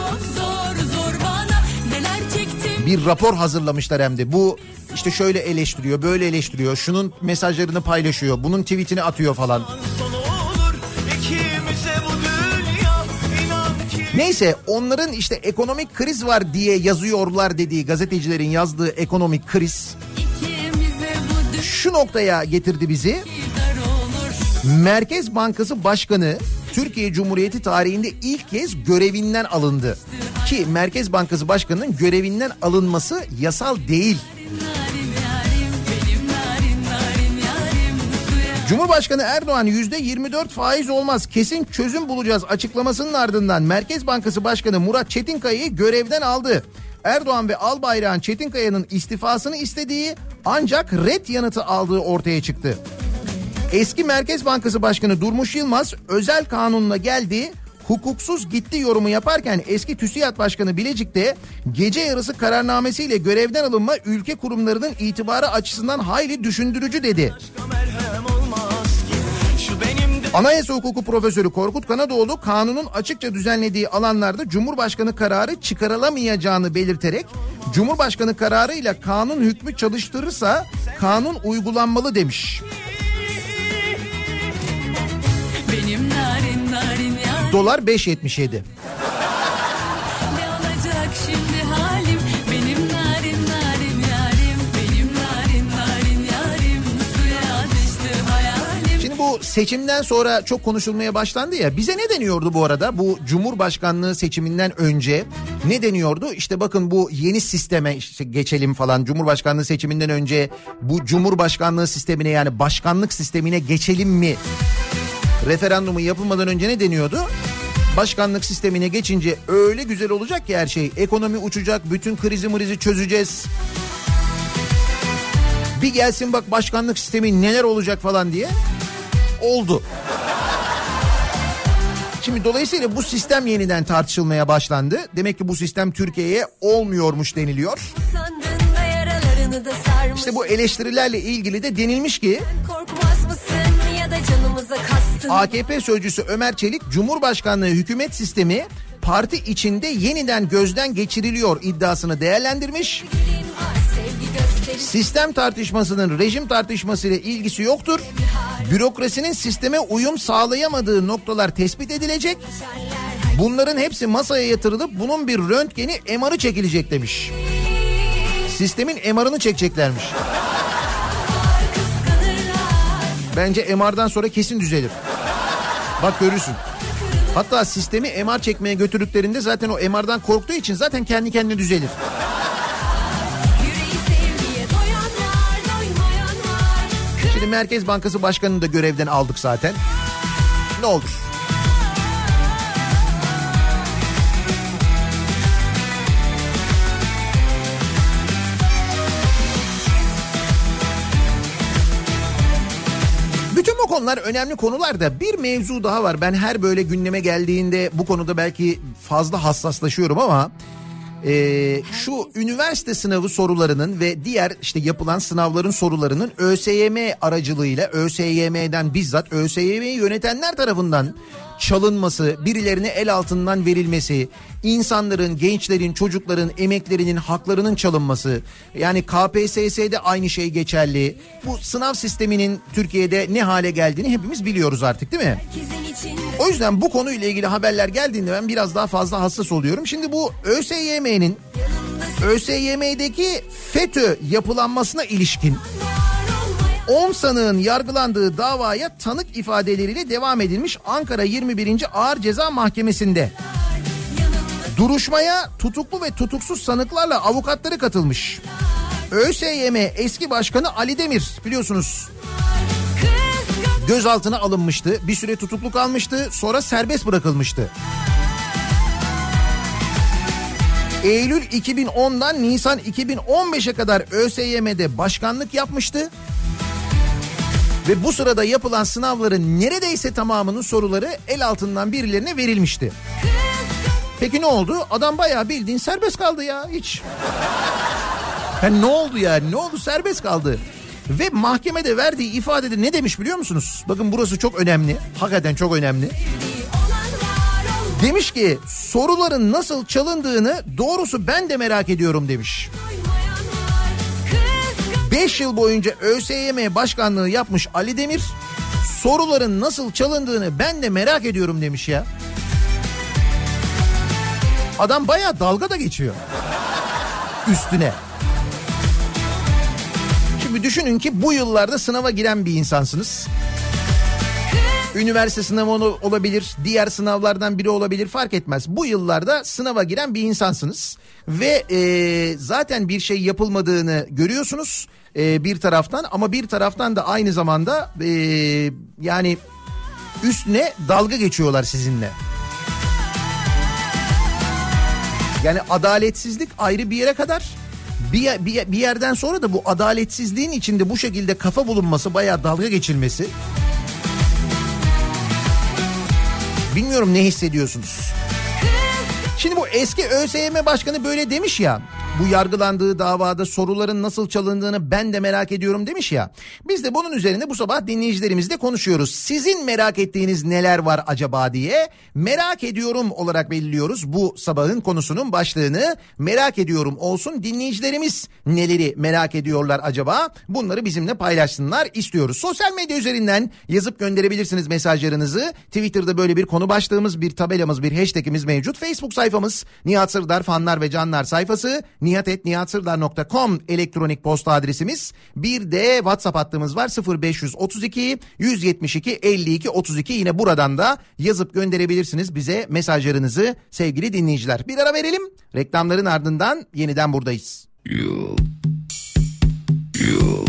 Bir rapor hazırlamışlar hem de. Bu işte şöyle eleştiriyor, böyle eleştiriyor. Şunun mesajlarını paylaşıyor, bunun tweetini atıyor falan. Neyse onların işte ekonomik kriz var diye yazıyorlar dediği gazetecilerin yazdığı ekonomik kriz şu noktaya getirdi bizi. Merkez Bankası Başkanı Türkiye Cumhuriyeti tarihinde ilk kez görevinden alındı. Ki Merkez Bankası Başkanı'nın görevinden alınması yasal değil. Cumhurbaşkanı Erdoğan yüzde 24 faiz olmaz kesin çözüm bulacağız açıklamasının ardından Merkez Bankası Başkanı Murat Çetinkaya'yı görevden aldı. Erdoğan ve Albayrak'ın Çetinkaya'nın istifasını istediği ancak red yanıtı aldığı ortaya çıktı. Eski Merkez Bankası Başkanı Durmuş Yılmaz özel kanunla geldi hukuksuz gitti yorumu yaparken eski TÜSİAD Başkanı Bilecik'te gece yarısı kararnamesiyle görevden alınma ülke kurumlarının itibarı açısından hayli düşündürücü dedi. Anayasa Hukuku Profesörü Korkut Kanadoğlu kanunun açıkça düzenlediği alanlarda Cumhurbaşkanı kararı çıkarılamayacağını belirterek Cumhurbaşkanı kararıyla kanun hükmü çalıştırırsa kanun uygulanmalı demiş.
Benim narin narin yarim
Dolar 5.77.
Ne olacak şimdi halim Benim narin narin yarim Benim narin narin yarim Suya düştü hayalim
Şimdi bu seçimden sonra çok konuşulmaya başlandı ya. Bize ne deniyordu bu arada? Bu Cumhurbaşkanlığı seçiminden önce ne deniyordu? İşte bakın bu yeni sisteme işte geçelim falan. Cumhurbaşkanlığı seçiminden önce bu Cumhurbaşkanlığı sistemine yani başkanlık sistemine geçelim mi? Referandumu yapılmadan önce ne deniyordu? Başkanlık sistemine geçince öyle güzel olacak ki her şey. Ekonomi uçacak, bütün krizi mrizi çözeceğiz. Bir gelsin bak başkanlık sistemi neler olacak falan diye oldu. Şimdi dolayısıyla bu sistem yeniden tartışılmaya başlandı. Demek ki bu sistem Türkiye'ye olmuyormuş deniliyor. İşte bu eleştirilerle ilgili de denilmiş ki AKP sözcüsü Ömer Çelik Cumhurbaşkanlığı hükümet sistemi parti içinde yeniden gözden geçiriliyor iddiasını değerlendirmiş. Sistem tartışmasının rejim tartışmasıyla ilgisi yoktur. Bürokrasinin sisteme uyum sağlayamadığı noktalar tespit edilecek. Bunların hepsi masaya yatırılıp bunun bir röntgeni MR'ı çekilecek demiş. Sistemin MR'ını çekeceklermiş. Bence MR'dan sonra kesin düzelir. Bak görürsün. Hatta sistemi MR çekmeye götürdüklerinde zaten o MR'dan korktuğu için zaten kendi kendine düzelir. Şimdi Merkez Bankası Başkanı'nı da görevden aldık zaten. Ne olur? Konular önemli konular da bir mevzu daha var. Ben her böyle gündeme geldiğinde bu konuda belki fazla hassaslaşıyorum ama ee, şu üniversite sınavı sorularının ve diğer işte yapılan sınavların sorularının ÖSYM aracılığıyla ÖSYM'den bizzat ÖSYM'yi yönetenler tarafından çalınması, birilerine el altından verilmesi, insanların, gençlerin, çocukların emeklerinin haklarının çalınması. Yani KPSS'de aynı şey geçerli. Bu sınav sisteminin Türkiye'de ne hale geldiğini hepimiz biliyoruz artık değil mi? O yüzden bu konuyla ilgili haberler geldiğinde ben biraz daha fazla hassas oluyorum. Şimdi bu ÖSYM'nin ÖSYM'deki FETÖ yapılanmasına ilişkin 10 sanığın yargılandığı davaya tanık ifadeleriyle devam edilmiş Ankara 21. Ağır Ceza Mahkemesi'nde. Duruşmaya tutuklu ve tutuksuz sanıklarla avukatları katılmış. ÖSYM eski başkanı Ali Demir biliyorsunuz gözaltına alınmıştı. Bir süre tutukluk almıştı. Sonra serbest bırakılmıştı. Eylül 2010'dan Nisan 2015'e kadar ÖSYM'de başkanlık yapmıştı. Ve bu sırada yapılan sınavların neredeyse tamamının soruları el altından birilerine verilmişti. Peki ne oldu? Adam bayağı bildiğin serbest kaldı ya hiç. Yani ne oldu yani? Ne oldu? Serbest kaldı. Ve mahkemede verdiği ifadede ne demiş biliyor musunuz? Bakın burası çok önemli. Hakikaten çok önemli. Demiş ki soruların nasıl çalındığını doğrusu ben de merak ediyorum demiş. 5 yıl boyunca ÖSYM başkanlığı yapmış Ali Demir soruların nasıl çalındığını ben de merak ediyorum demiş ya. Adam bayağı dalga da geçiyor. Üstüne. Şimdi düşünün ki bu yıllarda sınava giren bir insansınız. Üniversite sınavı ol- olabilir, diğer sınavlardan biri olabilir fark etmez. Bu yıllarda sınava giren bir insansınız ve e, zaten bir şey yapılmadığını görüyorsunuz e, bir taraftan ama bir taraftan da aynı zamanda e, yani üstüne dalga geçiyorlar sizinle. Yani adaletsizlik ayrı bir yere kadar bir, bir, bir yerden sonra da bu adaletsizliğin içinde bu şekilde kafa bulunması bayağı dalga geçilmesi. Bilmiyorum ne hissediyorsunuz. Şimdi bu eski ÖSYM başkanı böyle demiş ya. Bu yargılandığı davada soruların nasıl çalındığını ben de merak ediyorum demiş ya. Biz de bunun üzerine bu sabah dinleyicilerimizle konuşuyoruz. Sizin merak ettiğiniz neler var acaba diye merak ediyorum olarak belirliyoruz. Bu sabahın konusunun başlığını merak ediyorum olsun. Dinleyicilerimiz neleri merak ediyorlar acaba? Bunları bizimle paylaşsınlar istiyoruz. Sosyal medya üzerinden yazıp gönderebilirsiniz mesajlarınızı. Twitter'da böyle bir konu başlığımız, bir tabelamız, bir hashtagimiz mevcut. Facebook sayfamız Nihat Sırdar fanlar ve canlar sayfası nihatetnihatsırdar.com elektronik posta adresimiz. Bir de WhatsApp hattımız var 0532 172 52 32 yine buradan da yazıp gönderebilirsiniz bize mesajlarınızı sevgili dinleyiciler. Bir ara verelim. Reklamların ardından yeniden buradayız. Kafa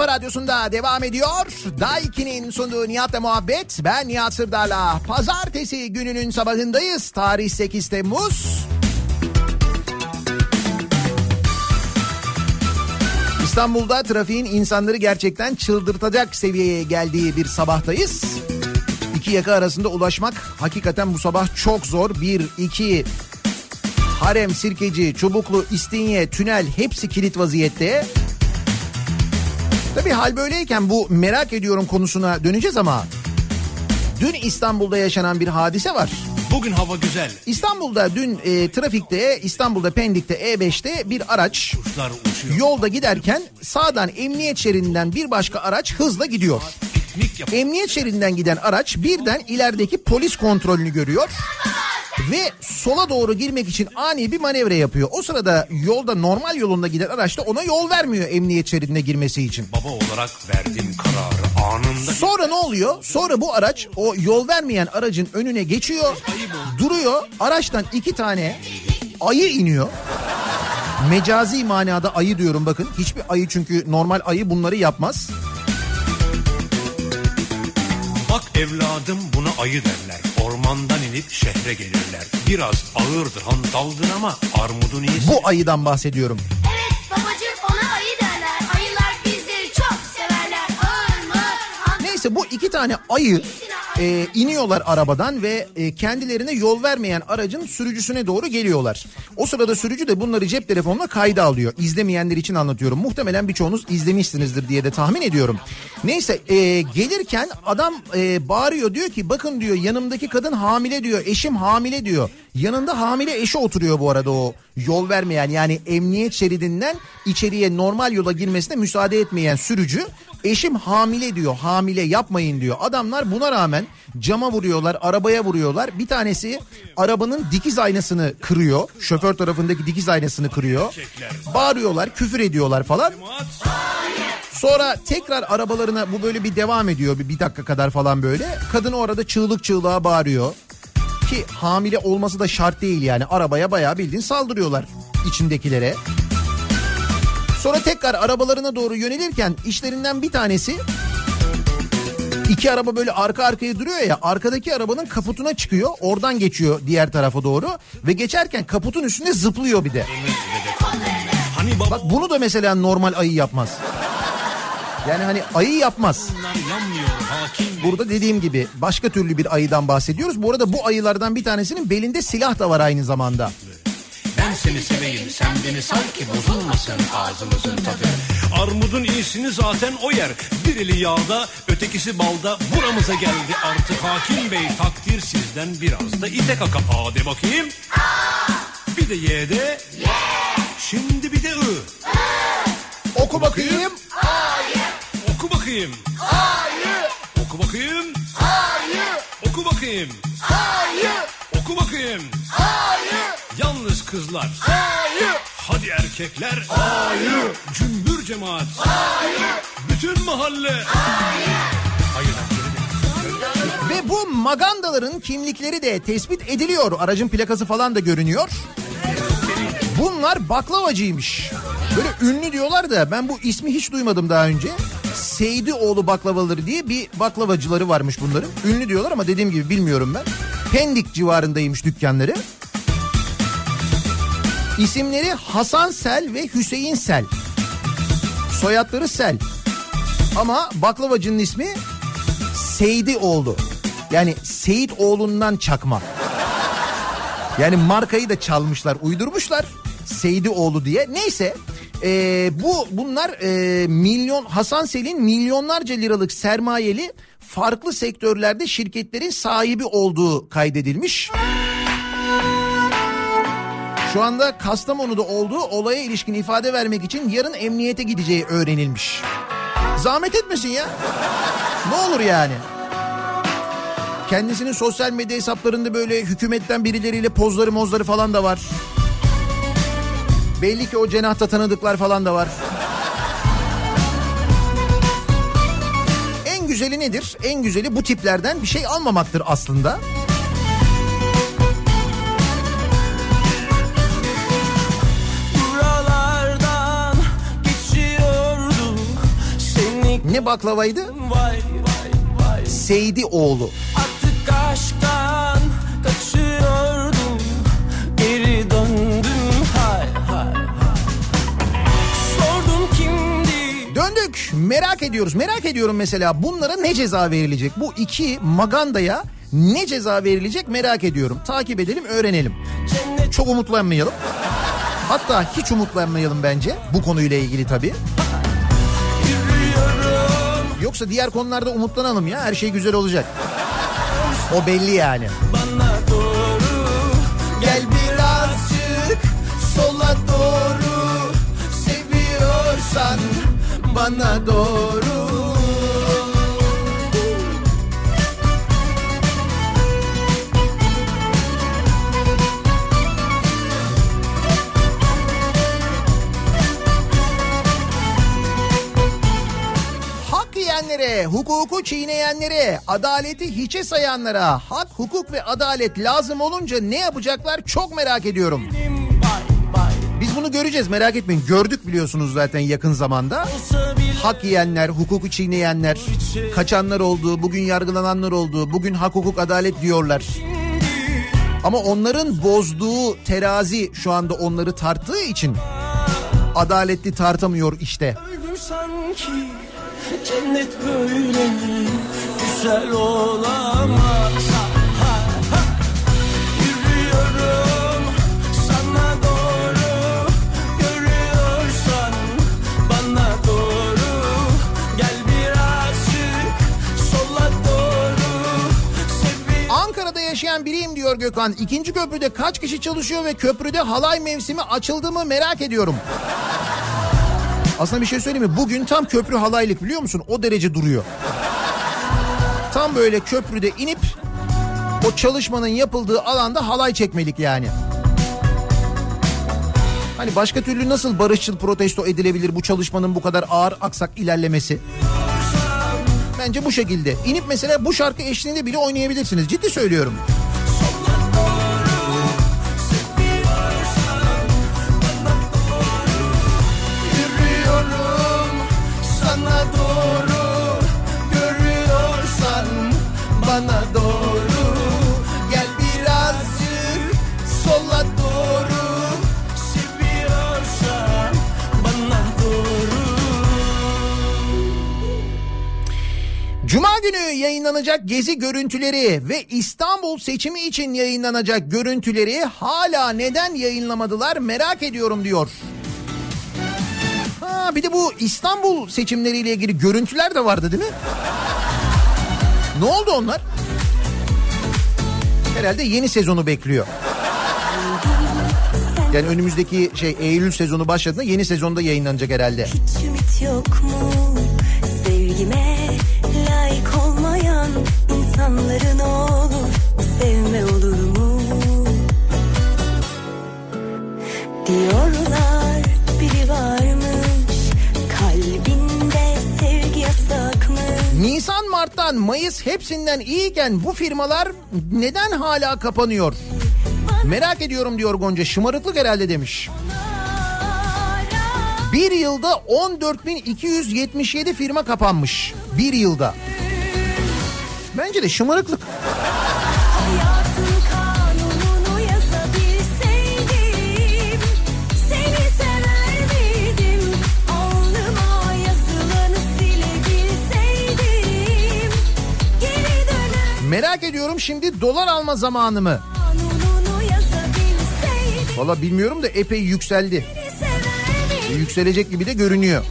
kafa radyosunda devam ediyor. Daiki'nin sunduğu Nihat'la muhabbet. Ben Nihat Sırdar'la. Pazartesi gününün sabahındayız. Tarih 8 Temmuz. İstanbul'da trafiğin insanları gerçekten çıldırtacak seviyeye geldiği bir sabahtayız. İki yaka arasında ulaşmak hakikaten bu sabah çok zor. Bir, iki, Harem, Sirkeci, Çubuklu, İstinye, Tünel hepsi kilit vaziyette. Tabii hal böyleyken bu merak ediyorum konusuna döneceğiz ama dün İstanbul'da yaşanan bir hadise var.
Bugün hava güzel.
İstanbul'da dün e, trafikte İstanbul'da Pendik'te E5'te bir araç yolda giderken sağdan emniyet şeridinden bir başka araç hızla gidiyor. Emniyet şeridinden giden araç birden ilerideki polis kontrolünü görüyor. Ve sola doğru girmek için ani bir manevra yapıyor. O sırada yolda normal yolunda giden araç da ona yol vermiyor emniyet şeridine girmesi için.
Baba olarak verdiğim kararı anında
Sonra ne oluyor? Sonra bu araç o yol vermeyen aracın önüne geçiyor. Duruyor. Araçtan iki tane ayı iniyor. Mecazi manada ayı diyorum bakın. Hiçbir ayı çünkü normal ayı bunları yapmaz.
Bak evladım buna ayı derler. Ormandan inip şehre gelirler. Biraz ağırdır hantaldır ama armudun iyisi.
Bu ayıdan bahsediyorum.
Evet
Neyse bu iki tane ayı e, iniyorlar arabadan ve e, kendilerine yol vermeyen aracın sürücüsüne doğru geliyorlar. O sırada sürücü de bunları cep telefonuna kayda alıyor. İzlemeyenler için anlatıyorum. Muhtemelen birçoğunuz izlemişsinizdir diye de tahmin ediyorum. Neyse e, gelirken adam e, bağırıyor diyor ki bakın diyor yanımdaki kadın hamile diyor eşim hamile diyor. Yanında hamile eşi oturuyor bu arada o yol vermeyen yani emniyet şeridinden içeriye normal yola girmesine müsaade etmeyen sürücü eşim hamile diyor hamile yapmayın diyor. Adamlar buna rağmen cama vuruyorlar arabaya vuruyorlar bir tanesi arabanın dikiz aynasını kırıyor şoför tarafındaki dikiz aynasını kırıyor bağırıyorlar küfür ediyorlar falan. Sonra tekrar arabalarına bu böyle bir devam ediyor bir, bir dakika kadar falan böyle. Kadın orada çığlık çığlığa bağırıyor. Ki hamile olması da şart değil yani arabaya bayağı bildiğin saldırıyorlar içindekilere. Sonra tekrar arabalarına doğru yönelirken işlerinden bir tanesi iki araba böyle arka arkaya duruyor ya arkadaki arabanın kaputuna çıkıyor oradan geçiyor diğer tarafa doğru ve geçerken kaputun üstünde zıplıyor bir de.
Hani
Bak bunu da mesela normal ayı yapmaz. Yani hani ayı yapmaz. Burada dediğim gibi başka türlü bir ayıdan bahsediyoruz. Bu arada bu ayılardan bir tanesinin belinde silah da var aynı zamanda.
Ben seni seveyim sen beni sar ki bozulmasın ağzımızın tadı. Armudun iyisini zaten o yer. Bir eli yağda ötekisi balda buramıza geldi artık hakim bey. Takdir sizden biraz da ite kaka A de bakayım. Bir de Y de. Şimdi bir de I.
Oku bakayım.
Oku bakayım. Oku bakayım. bakayım.
Hayır.
Oku bakayım.
Hayır.
Yalnız kızlar.
Hayır.
Hadi erkekler. Hayır. Cümbür cemaat. Hayır. Bütün mahalle. Hayır. Hayır.
Ve bu magandaların kimlikleri de tespit ediliyor. Aracın plakası falan da görünüyor. Bunlar baklavacıymış. Böyle ünlü diyorlar da ben bu ismi hiç duymadım daha önce. Seydioğlu baklavaları diye bir baklavacıları varmış bunların. Ünlü diyorlar ama dediğim gibi bilmiyorum ben. Pendik civarındaymış dükkanları. İsimleri Hasan Sel ve Hüseyin Sel. Soyadları Sel. Ama baklavacının ismi Seydioğlu. Yani Seyit oğlundan çakma. Yani markayı da çalmışlar, uydurmuşlar. Seydioğlu diye. Neyse ee, bu bunlar ee, milyon Hasan Sel'in milyonlarca liralık sermayeli farklı sektörlerde şirketlerin sahibi olduğu kaydedilmiş. Şu anda Kastamonu'da olduğu olaya ilişkin ifade vermek için yarın emniyete gideceği öğrenilmiş. Zahmet etmesin ya. Ne olur yani. Kendisinin sosyal medya hesaplarında böyle hükümetten birileriyle pozları mozları falan da var. Belli ki o cenahta tanıdıklar falan da var. En güzeli nedir? En güzeli bu tiplerden bir şey almamaktır aslında. Ne baklavaydı?
vay vay vay
Seydi oğlu.
Artık aşktan kaçıyordum Geri döndüm hay hay Sordum kimdi
Döndük. Merak ediyoruz. Merak ediyorum mesela bunlara ne ceza verilecek? Bu iki magandaya ne ceza verilecek merak ediyorum. Takip edelim, öğrenelim.
cennet
Çok umutlanmayalım. Hatta hiç umutlanmayalım bence bu konuyla ilgili tabii. Yoksa diğer konularda umutlanalım ya her şey güzel olacak. O belli yani.
bana doğru
Gel birazcık sola doğru seviyorsan bana doğru. Hak yiyenlere, hukuku çiğneyenlere, adaleti hiçe sayanlara hak, hukuk ve adalet lazım olunca ne yapacaklar çok merak ediyorum. Biz bunu göreceğiz merak etmeyin. Gördük biliyorsunuz zaten yakın zamanda. Hak yiyenler, hukuku çiğneyenler, kaçanlar oldu, bugün yargılananlar oldu, bugün hak, hukuk, adalet diyorlar. Ama onların bozduğu terazi şu anda onları tarttığı için adaletli tartamıyor işte.
Öldüm sanki cennet böyle güzel olamaz.
Ankara'da yaşayan biriyim diyor Gökhan. İkinci köprüde kaç kişi çalışıyor ve köprüde halay mevsimi açıldı mı merak ediyorum. Aslında bir şey söyleyeyim mi? Bugün tam köprü halaylık biliyor musun? O derece duruyor. Tam böyle köprüde inip o çalışmanın yapıldığı alanda halay çekmelik yani. Hani başka türlü nasıl barışçıl protesto edilebilir bu çalışmanın bu kadar ağır aksak ilerlemesi? Bence bu şekilde. İnip mesela bu şarkı eşliğinde bile oynayabilirsiniz. Ciddi söylüyorum. Günü yayınlanacak gezi görüntüleri ve İstanbul seçimi için yayınlanacak görüntüleri hala neden yayınlamadılar merak ediyorum diyor. Ha bir de bu İstanbul seçimleriyle ilgili görüntüler de vardı değil mi? Ne oldu onlar? Herhalde yeni sezonu bekliyor. Yani önümüzdeki şey Eylül sezonu başladığında yeni sezonda yayınlanacak herhalde.
Hiç ümit yok mu sevgime insanların olur sevme olur mu? Diyorlar biri varmış kalbinde sevgi yasakmış.
Nisan, Mart'tan, Mayıs hepsinden iyiken bu firmalar neden hala kapanıyor? Merak ediyorum diyor Gonca şımarıklık herhalde demiş. Bir yılda 14.277 firma kapanmış. Bir yılda. Bence de şımarıklık. Merak ediyorum şimdi dolar alma zamanı mı? Valla bilmiyorum da epey yükseldi. Yükselecek gibi de görünüyor.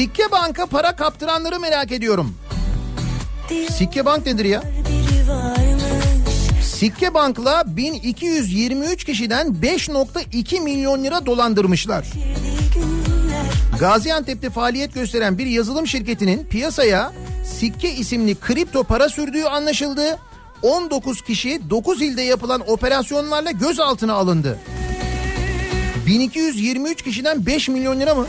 Sikke banka para kaptıranları merak ediyorum. Sikke bank nedir ya? Sikke Bank'la 1223 kişiden 5.2 milyon lira dolandırmışlar. Gaziantep'te faaliyet gösteren bir yazılım şirketinin piyasaya Sikke isimli kripto para sürdüğü anlaşıldı. 19 kişi 9 ilde yapılan operasyonlarla gözaltına alındı. 1223 kişiden 5 milyon lira mı?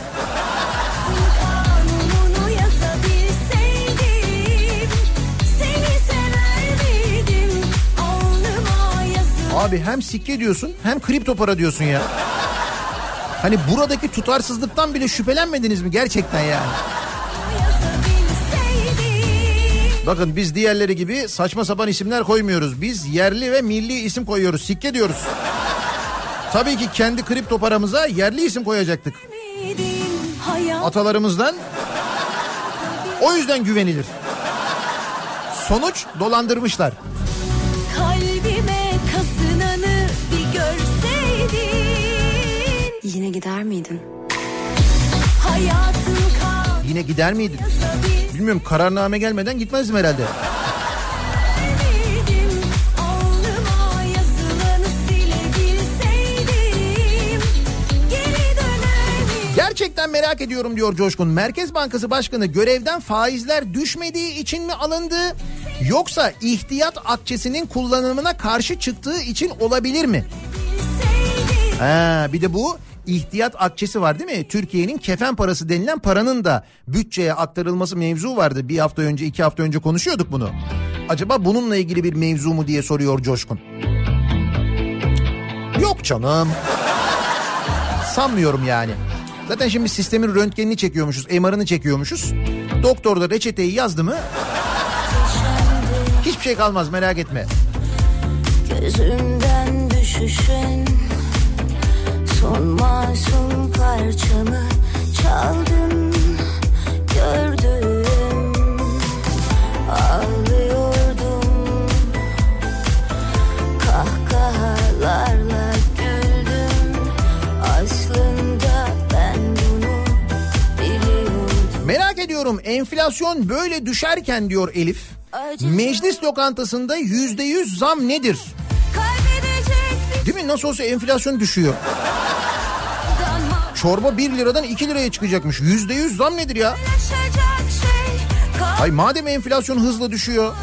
Abi hem sikke diyorsun hem kripto para diyorsun ya. Hani buradaki tutarsızlıktan bile şüphelenmediniz mi gerçekten yani? Bakın biz diğerleri gibi saçma sapan isimler koymuyoruz. Biz yerli ve milli isim koyuyoruz. Sikke diyoruz. Tabii ki kendi kripto paramıza yerli isim koyacaktık. Atalarımızdan. O yüzden güvenilir. Sonuç dolandırmışlar.
Yine gider miydin?
Yine gider miydin? Bilmiyorum kararname gelmeden gitmezdim herhalde. Gerçekten merak ediyorum diyor Coşkun. Merkez Bankası Başkanı görevden faizler düşmediği için mi alındı? Yoksa ihtiyat akçesinin kullanımına karşı çıktığı için olabilir mi? Ha, bir de bu ihtiyat akçesi var değil mi? Türkiye'nin kefen parası denilen paranın da bütçeye aktarılması mevzu vardı. Bir hafta önce iki hafta önce konuşuyorduk bunu. Acaba bununla ilgili bir mevzu mu diye soruyor Coşkun. Yok canım. Sanmıyorum yani. Zaten şimdi sistemin röntgenini çekiyormuşuz, MR'ını çekiyormuşuz. Doktor da reçeteyi yazdı mı hiçbir şey kalmaz merak etme.
Gözümden düşüşün Son masum parçamı çaldın Gördüm Ağlıyordum Kahkahalarla güldüm Aslında ben bunu biliyordum
Merak ediyorum enflasyon böyle düşerken diyor Elif. Meclis lokantasında yüzde yüz zam nedir? Değil mi? Nasıl olsa enflasyon düşüyor. Çorba 1 liradan 2 liraya çıkacakmış. Yüzde yüz zam nedir ya?
Şey
Ay madem enflasyon hızla düşüyor.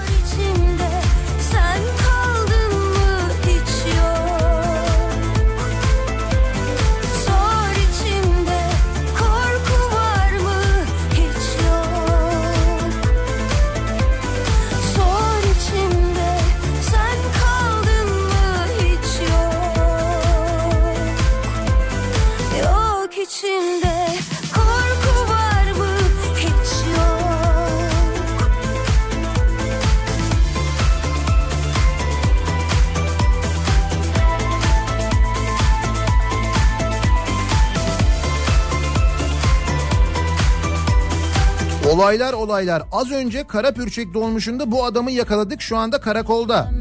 Olaylar olaylar. Az önce Karapürçek dolmuşunda bu adamı yakaladık. Şu anda karakolda.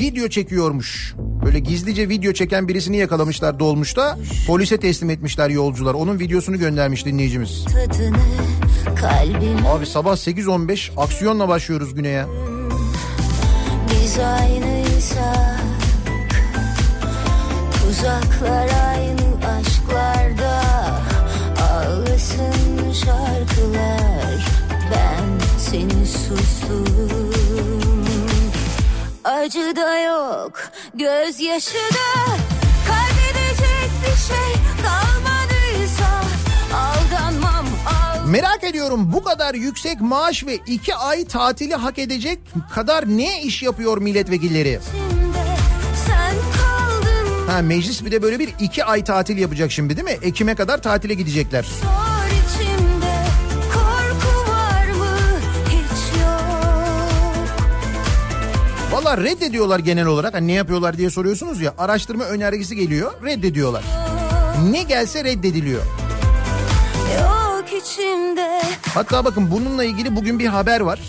Video çekiyormuş. Böyle gizlice video çeken birisini yakalamışlar dolmuşta. Polise teslim etmişler yolcular. Onun videosunu göndermiş dinleyicimiz. Abi sabah 8.15 aksiyonla başlıyoruz güne ya.
biz aynıysak Uzaklar aynı şarkılar Ben seni sustum Acı da yok gözyaşı da Kaybedecek bir şey kalmadıysa Aldanmam
Merak ediyorum bu kadar yüksek maaş ve iki ay tatili hak edecek kadar ne iş yapıyor milletvekilleri? Ha meclis bir de böyle bir iki ay tatil yapacak şimdi değil mi? Ekim'e kadar tatile gidecekler.
Son
Valla reddediyorlar genel olarak. Hani ne yapıyorlar diye soruyorsunuz ya. Araştırma önergesi geliyor reddediyorlar. Ne gelse reddediliyor.
Yok içimde
Hatta bakın bununla ilgili bugün bir haber var.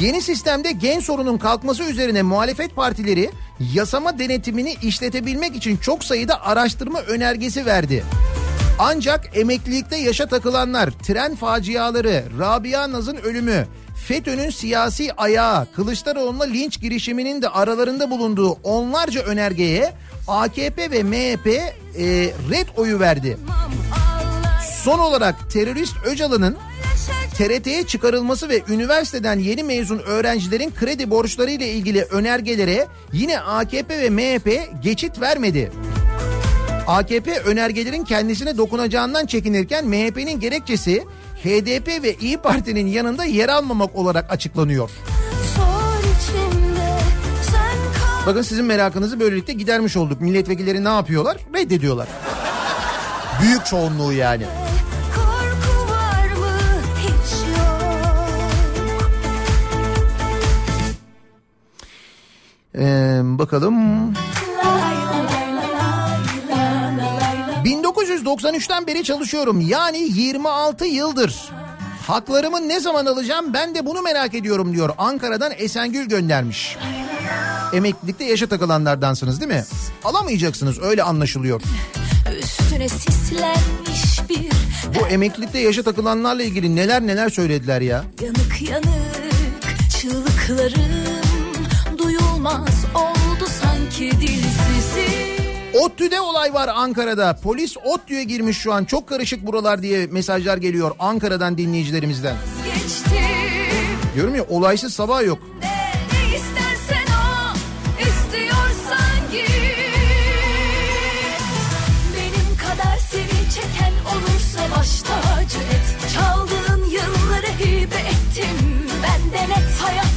Yeni sistemde gen sorunun kalkması üzerine muhalefet partileri yasama denetimini işletebilmek için çok sayıda araştırma önergesi verdi. Ancak emeklilikte yaşa takılanlar, tren faciaları, Rabia Naz'ın ölümü, FETÖ'nün siyasi ayağı, Kılıçdaroğlu'na linç girişiminin de aralarında bulunduğu onlarca önergeye AKP ve MHP e, red oyu verdi. Son olarak terörist Öcalan'ın TRT'ye çıkarılması ve üniversiteden yeni mezun öğrencilerin kredi borçları ile ilgili önergelere yine AKP ve MHP geçit vermedi. AKP önergelerin kendisine dokunacağından çekinirken MHP'nin gerekçesi HDP ve İyi Parti'nin yanında yer almamak olarak açıklanıyor. Bakın sizin merakınızı böylelikle gidermiş olduk. Milletvekilleri ne yapıyorlar? Reddediyorlar. Büyük çoğunluğu yani. Ee, bakalım. 1993'ten beri çalışıyorum. Yani 26 yıldır. Haklarımı ne zaman alacağım ben de bunu merak ediyorum diyor. Ankara'dan Esengül göndermiş. Emeklilikte yaşa takılanlardansınız değil mi? Alamayacaksınız öyle anlaşılıyor.
Üstüne sislenmiş bir
Bu emeklilikte yaşa takılanlarla ilgili neler neler söylediler ya.
yanık yanık çığlıklarım duyulmaz oldu sanki dilsizim.
ODTÜ'de olay var Ankara'da. Polis ODTÜ'ye girmiş şu an. Çok karışık buralar diye mesajlar geliyor Ankara'dan dinleyicilerimizden. Diyorum ya olaysız sabah yok.
et Çaldığın yılları hibe ettim ben de net hayat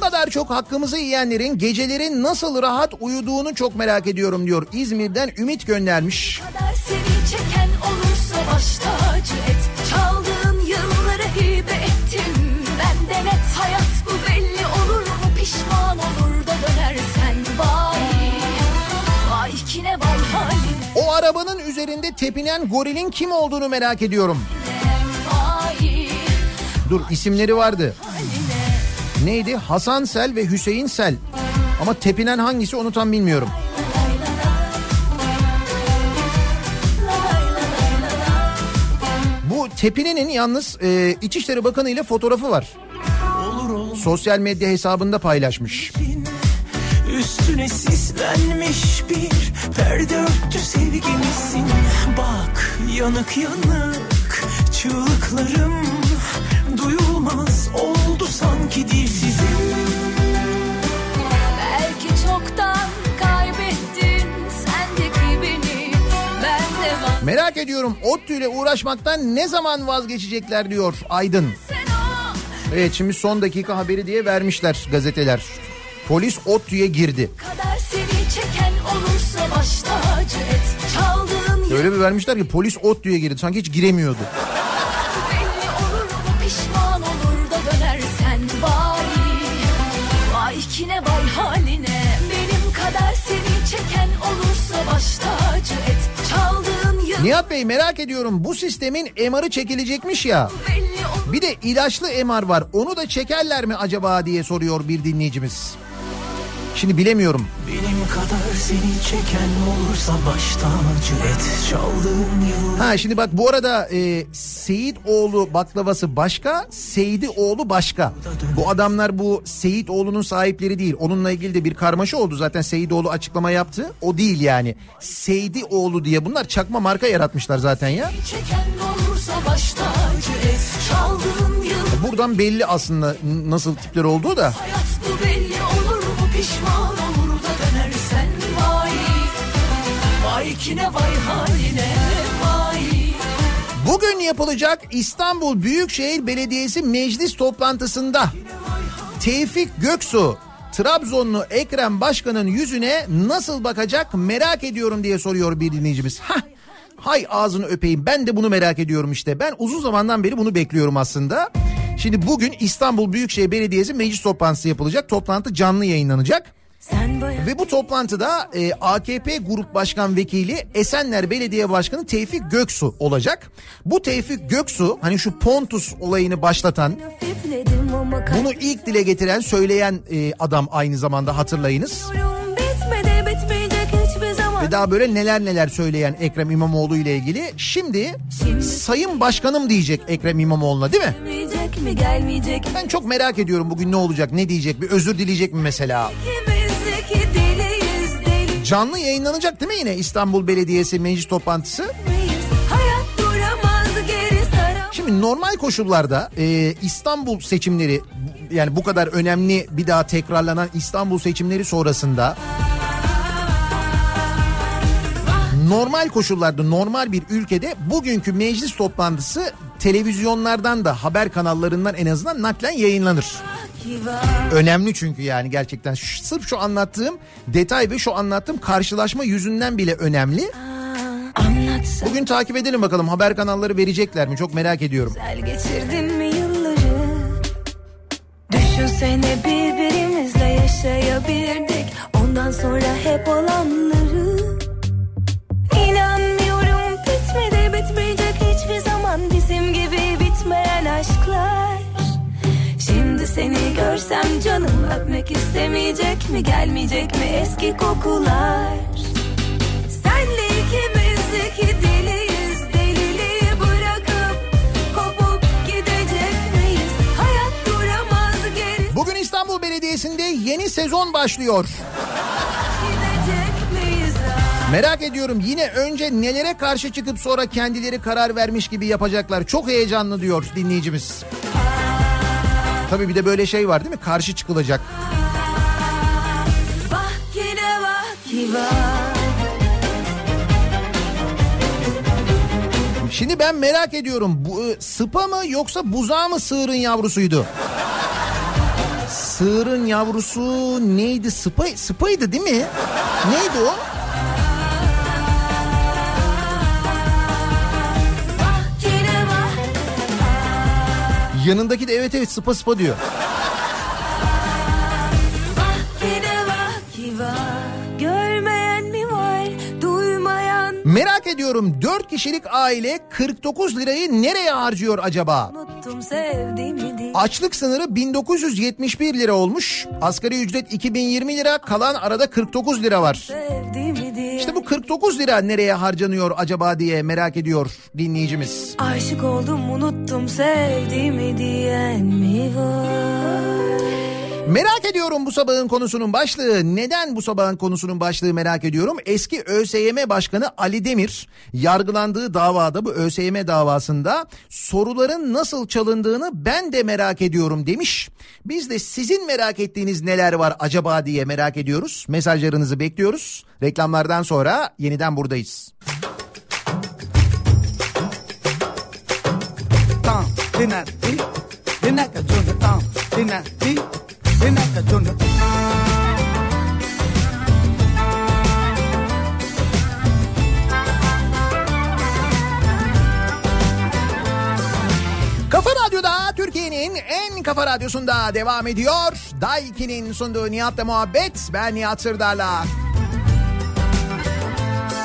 kadar çok hakkımızı yiyenlerin geceleri nasıl rahat uyuduğunu çok merak ediyorum diyor. İzmir'den Ümit göndermiş.
kadar seni çeken olursa baş tacı et Çaldığın yılları hibe ettim ben de net hayat bu belli olur mu? Pişman olur da dönersen vay Vay kine vay haline
O arabanın üzerinde tepinen gorilin kim olduğunu merak ediyorum.
vay
Dur isimleri vardı. Neydi? Hasan Sel ve Hüseyin Sel. Ama tepinen hangisi onu tam bilmiyorum. Bu tepinenin yalnız e, İçişleri Bakanı ile fotoğrafı var. Sosyal medya hesabında paylaşmış.
Üstüne sislenmiş bir perde örtü sevgimizsin Bak yanık yanık çığlıklarım Duyulmaz oldu sanki dilsizim
Belki çoktan kaybettin sendeki beni Ben de var
Merak ediyorum ODTÜ ile uğraşmaktan ne zaman vazgeçecekler diyor Aydın. Evet şimdi son dakika haberi diye vermişler gazeteler. Polis ODTÜ'ye girdi.
kadar seni çeken olursa baş tacı et Çaldığın
Öyle bir vermişler ki polis ODTÜ'ye girdi. Sanki hiç giremiyordu. Nihat Bey merak ediyorum bu sistemin MR'ı çekilecekmiş ya. Bir de ilaçlı MR var. Onu da çekerler mi acaba diye soruyor bir dinleyicimiz. Şimdi bilemiyorum.
Benim kadar seni çeken olursa baş tacı et Çaldığın yıl
Ha şimdi bak bu arada e, Seyidoğlu baklavası başka, Seyidioğlu başka. Bu adamlar bu Seyidoğlu'nun sahipleri değil. Onunla ilgili de bir karmaşa oldu zaten Seyidoğlu açıklama yaptı. O değil yani. Seydioğlu diye bunlar çakma marka yaratmışlar zaten ya.
çeken olursa baş tacı et Çaldığın yıl
buradan belli aslında nasıl tipler olduğu da.
Hayat bu Vay kine vay haline vay
Bugün yapılacak İstanbul Büyükşehir Belediyesi meclis toplantısında Tevfik Göksu Trabzonlu Ekrem Başkan'ın yüzüne nasıl bakacak merak ediyorum diye soruyor bir dinleyicimiz. Hah, hay ağzını öpeyim ben de bunu merak ediyorum işte. Ben uzun zamandan beri bunu bekliyorum aslında. Şimdi bugün İstanbul Büyükşehir Belediyesi meclis toplantısı yapılacak. Toplantı canlı yayınlanacak. Ve bu toplantıda e, AKP Grup Başkan Vekili Esenler Belediye Başkanı Tevfik Göksu olacak. Bu Tevfik Göksu hani şu Pontus olayını başlatan bunu ilk dile getiren söyleyen e, adam aynı zamanda hatırlayınız. Ve daha böyle neler neler söyleyen Ekrem İmamoğlu ile ilgili. Şimdi Sayın Başkanım diyecek Ekrem İmamoğlu'na değil mi?
Gelmeyecek mi gelmeyecek mi
Ben çok merak ediyorum bugün ne olacak ne diyecek bir özür dileyecek mi mesela?
Deli
Canlı yayınlanacak değil mi yine İstanbul Belediyesi meclis toplantısı? Şimdi normal koşullarda e, İstanbul seçimleri yani bu kadar önemli bir daha tekrarlanan İstanbul seçimleri sonrasında normal koşullarda normal bir ülkede bugünkü meclis toplantısı televizyonlardan da haber kanallarından en azından naklen yayınlanır. Önemli çünkü yani gerçekten sırf şu anlattığım detay ve şu anlattığım karşılaşma yüzünden bile önemli. Bugün takip edelim bakalım haber kanalları verecekler mi çok merak ediyorum.
güzel geçirdin mi yılları Düşünsene birbirimizle yaşayabilirdik Ondan sonra hep olanları seni görsem canım öpmek istemeyecek mi Gelmeyecek mi eski kokular Senle ikimizdeki deliyiz Deliliği bırakıp kopup gidecek miyiz Hayat duramaz geri
Bugün İstanbul Belediyesi'nde yeni sezon başlıyor. Merak ediyorum yine önce nelere karşı çıkıp sonra kendileri karar vermiş gibi yapacaklar. Çok heyecanlı diyor dinleyicimiz. Tabii bir de böyle şey var değil mi? Karşı çıkılacak. Şimdi ben merak ediyorum. Bu e, sıpa mı yoksa buzağı mı sığırın yavrusuydu? Sığırın yavrusu neydi? Sıpa, sıpaydı değil mi? Neydi o? Yanındaki de evet evet sıpa sıpa diyor. Merak ediyorum 4 kişilik aile 49 lirayı nereye harcıyor acaba?
Unuttum sevdiğimi
Açlık sınırı 1971 lira olmuş. Asgari ücret 2020 lira, kalan arada 49 lira var. İşte bu 49 lira nereye harcanıyor acaba diye merak ediyor dinleyicimiz.
Aşık oldum unuttum sevdiğimi diyen mi var?
Merak ediyorum bu sabahın konusunun başlığı. Neden bu sabahın konusunun başlığı merak ediyorum. Eski ÖSYM Başkanı Ali Demir yargılandığı davada bu ÖSYM davasında soruların nasıl çalındığını ben de merak ediyorum demiş. Biz de sizin merak ettiğiniz neler var acaba diye merak ediyoruz. Mesajlarınızı bekliyoruz. Reklamlardan sonra yeniden buradayız.
tam dinner di dinner ka junda tam dinner junda
Kafa Radyo'da Türkiye'nin en kafa radyosunda devam ediyor. Daiki'nin sunduğu Nihat'la muhabbet. Ben Nihat Sırdar'la.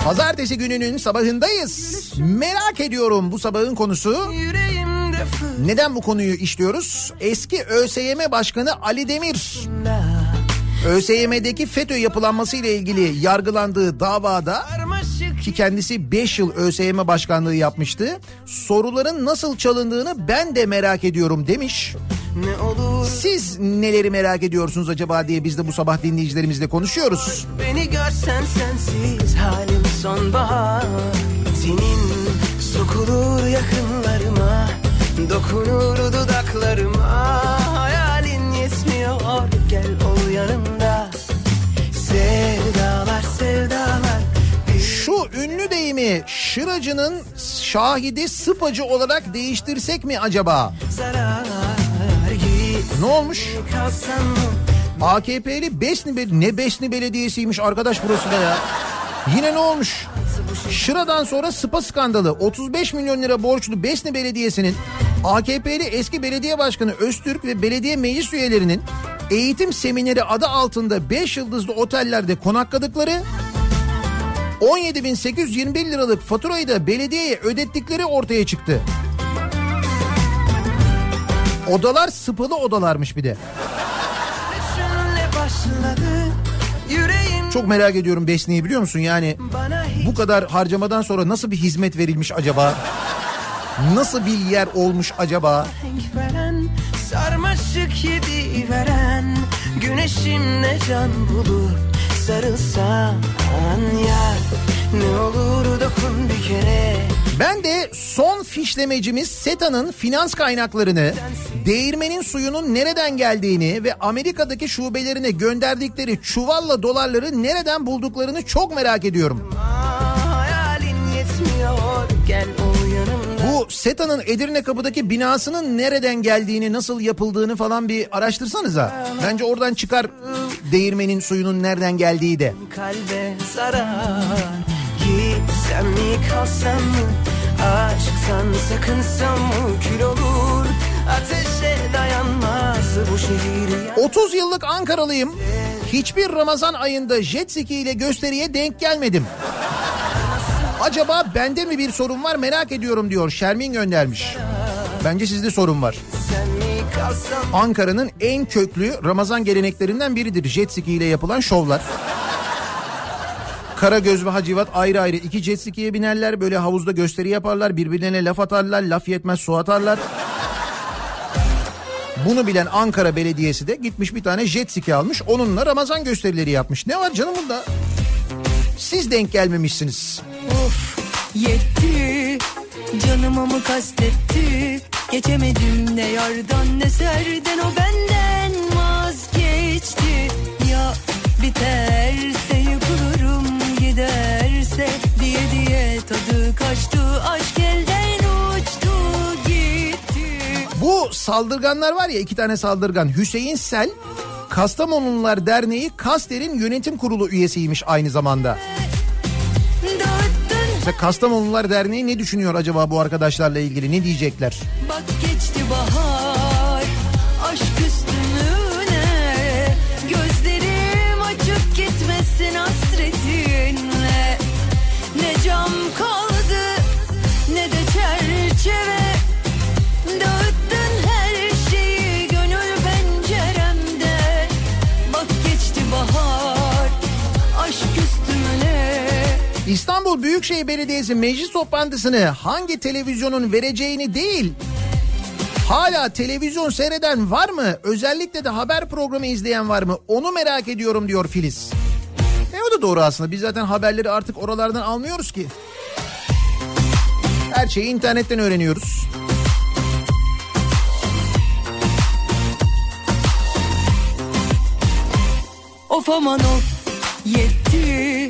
Pazartesi gününün sabahındayız. Merak ediyorum bu sabahın konusu.
fırtına
Neden bu konuyu işliyoruz? Eski ÖSYM Başkanı Ali Demir. ÖSYM'deki FETÖ yapılanması ile ilgili yargılandığı davada ki kendisi 5 yıl ÖSYM başkanlığı yapmıştı. Soruların nasıl çalındığını ben de merak ediyorum demiş.
ne
Siz neleri merak ediyorsunuz acaba diye biz de bu sabah dinleyicilerimizle konuşuyoruz.
beni görsen sensiz halim sonbahar senin sokulur yakınlarıma Dokunur dudaklarıma Hayalin yetmiyor Gel ol yanımda Sevdalar sevdalar
Şu ünlü deyimi şıracının şahidi sıpacı olarak değiştirsek mi acaba?
Zarar
Ne olmuş? AKP'li Besni ne Besni Belediyesi'ymiş arkadaş burası da ya. Yine ne olmuş? Şıra'dan sonra Sıpa skandalı 35 milyon lira borçlu Besni Belediyesi'nin AKP'li eski belediye başkanı Öztürk ve belediye meclis üyelerinin eğitim semineri adı altında 5 yıldızlı otellerde konakladıkları 17.821 liralık faturayı da belediyeye ödettikleri ortaya çıktı. Odalar sıpalı odalarmış bir de. Çok merak ediyorum Besni'yi biliyor musun? Yani bu kadar harcamadan sonra nasıl bir hizmet verilmiş acaba? Nasıl bir yer olmuş acaba?
Sarmaşık yedi veren Güneşimle can bulur Sarılsan yar Ne olur dokun bir kere
Ben de son fişlemecimiz SETA'nın finans kaynaklarını, değirmenin suyunun nereden geldiğini ve Amerika'daki şubelerine gönderdikleri çuvalla dolarları nereden bulduklarını çok merak ediyorum. Bu SETA'nın Edirne Kapı'daki binasının nereden geldiğini, nasıl yapıldığını falan bir araştırsanıza. Bence oradan çıkar değirmenin suyunun nereden geldiği de.
kalbe zarar Gitsem mi kalsam mı Aşktan sakınsam mı Kül olur Ateşe dayanmaz bu şehir ya
30 yıllık Ankaralıyım. Hiçbir Ramazan ayında jet ski ile gösteriye denk gelmedim. Acaba bende mi bir sorun var merak ediyorum diyor Şermin göndermiş. Bence sizde sorun var.
Sen
Ankara'nın en köklü Ramazan geleneklerinden biridir jet ski ile yapılan şovlar. Karagöz ve Hacivat ayrı ayrı iki jet ski'ye binerler böyle havuzda gösteri yaparlar birbirlerine laf atarlar laf yetmez su atarlar. Bunu bilen Ankara Belediyesi de gitmiş bir tane jet ski almış onunla Ramazan gösterileri yapmış. Ne var canım bunda? Siz denk gelmemişsiniz.
Of yetti Canıma mı kastetti Geçemedim ne yardan ne serden O benden vazgeçti Ya biterse yıkılırım Giderse diye diye tadı kaçtı Aşk elden uçtu gitti
Bu saldırganlar var ya iki tane saldırgan Hüseyin Sel Kastamonulular Derneği Kaster'in yönetim kurulu üyesiymiş aynı zamanda. Mesela Kastamonulular Derneği ne düşünüyor acaba bu arkadaşlarla ilgili ne diyecekler?
Bak geçti bahar
İstanbul Büyükşehir Belediyesi meclis toplantısını hangi televizyonun vereceğini değil hala televizyon seyreden var mı? Özellikle de haber programı izleyen var mı? Onu merak ediyorum diyor Filiz. E o da doğru aslında. Biz zaten haberleri artık oralardan almıyoruz ki. Her şeyi internetten öğreniyoruz.
Of aman of Yetti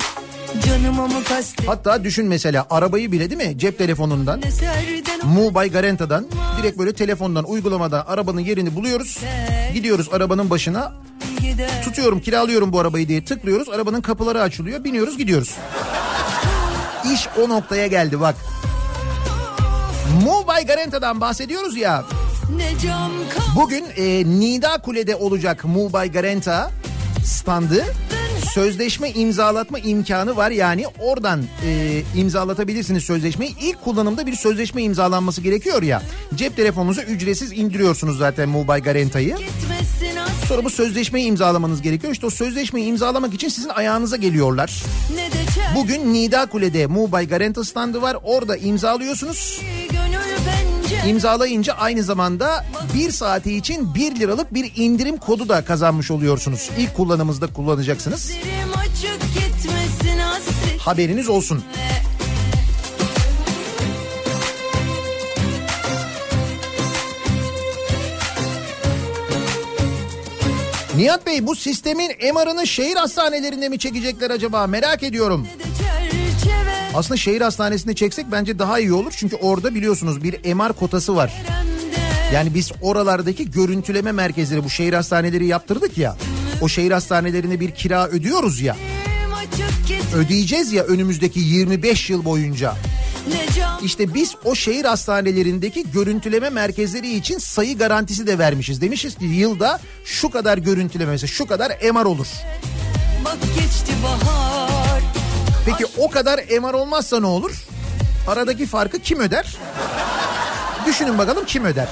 Hatta düşün mesela arabayı bile değil mi cep telefonundan
Ne serden o
Mu by Garanta'dan direkt böyle telefondan uygulamadan arabanın yerini buluyoruz. Gidiyoruz arabanın başına tutuyorum kiralıyorum bu arabayı diye tıklıyoruz. Arabanın kapıları açılıyor biniyoruz gidiyoruz. İş o noktaya geldi bak. Mu by Garanta'dan bahsediyoruz ya. Bugün e, Nida Kule'de olacak Mu by Garanta standı. Sözleşme imzalatma imkanı var yani oradan e, imzalatabilirsiniz sözleşmeyi. İlk kullanımda bir sözleşme imzalanması gerekiyor ya. Cep telefonunuza ücretsiz indiriyorsunuz zaten by Garanta'yı. Sonra bu sözleşmeyi imzalamanız gerekiyor. İşte o sözleşmeyi imzalamak için sizin ayağınıza geliyorlar. Bugün Nida Kule'de by Garanta standı var. Orada imzalıyorsunuz.
Gönül
imzalayınca aynı zamanda bir saati için 1 liralık bir indirim kodu da kazanmış oluyorsunuz. İlk kullanımızda kullanacaksınız. Haberiniz olsun. Nihat Bey bu sistemin MR'ını şehir hastanelerinde mi çekecekler acaba merak ediyorum. Aslında şehir hastanesinde çeksek bence daha iyi olur. Çünkü orada biliyorsunuz bir MR kotası var. Yani biz oralardaki görüntüleme merkezleri bu şehir hastaneleri yaptırdık ya. O şehir hastanelerine bir kira ödüyoruz ya. Ödeyeceğiz ya önümüzdeki 25 yıl boyunca. İşte biz o şehir hastanelerindeki görüntüleme merkezleri için sayı garantisi de vermişiz. Demişiz ki yılda şu kadar görüntüleme mesela şu kadar MR olur.
bak geçti bahar
Peki o kadar MR olmazsa ne olur? Aradaki farkı kim öder? Düşünün bakalım kim öder?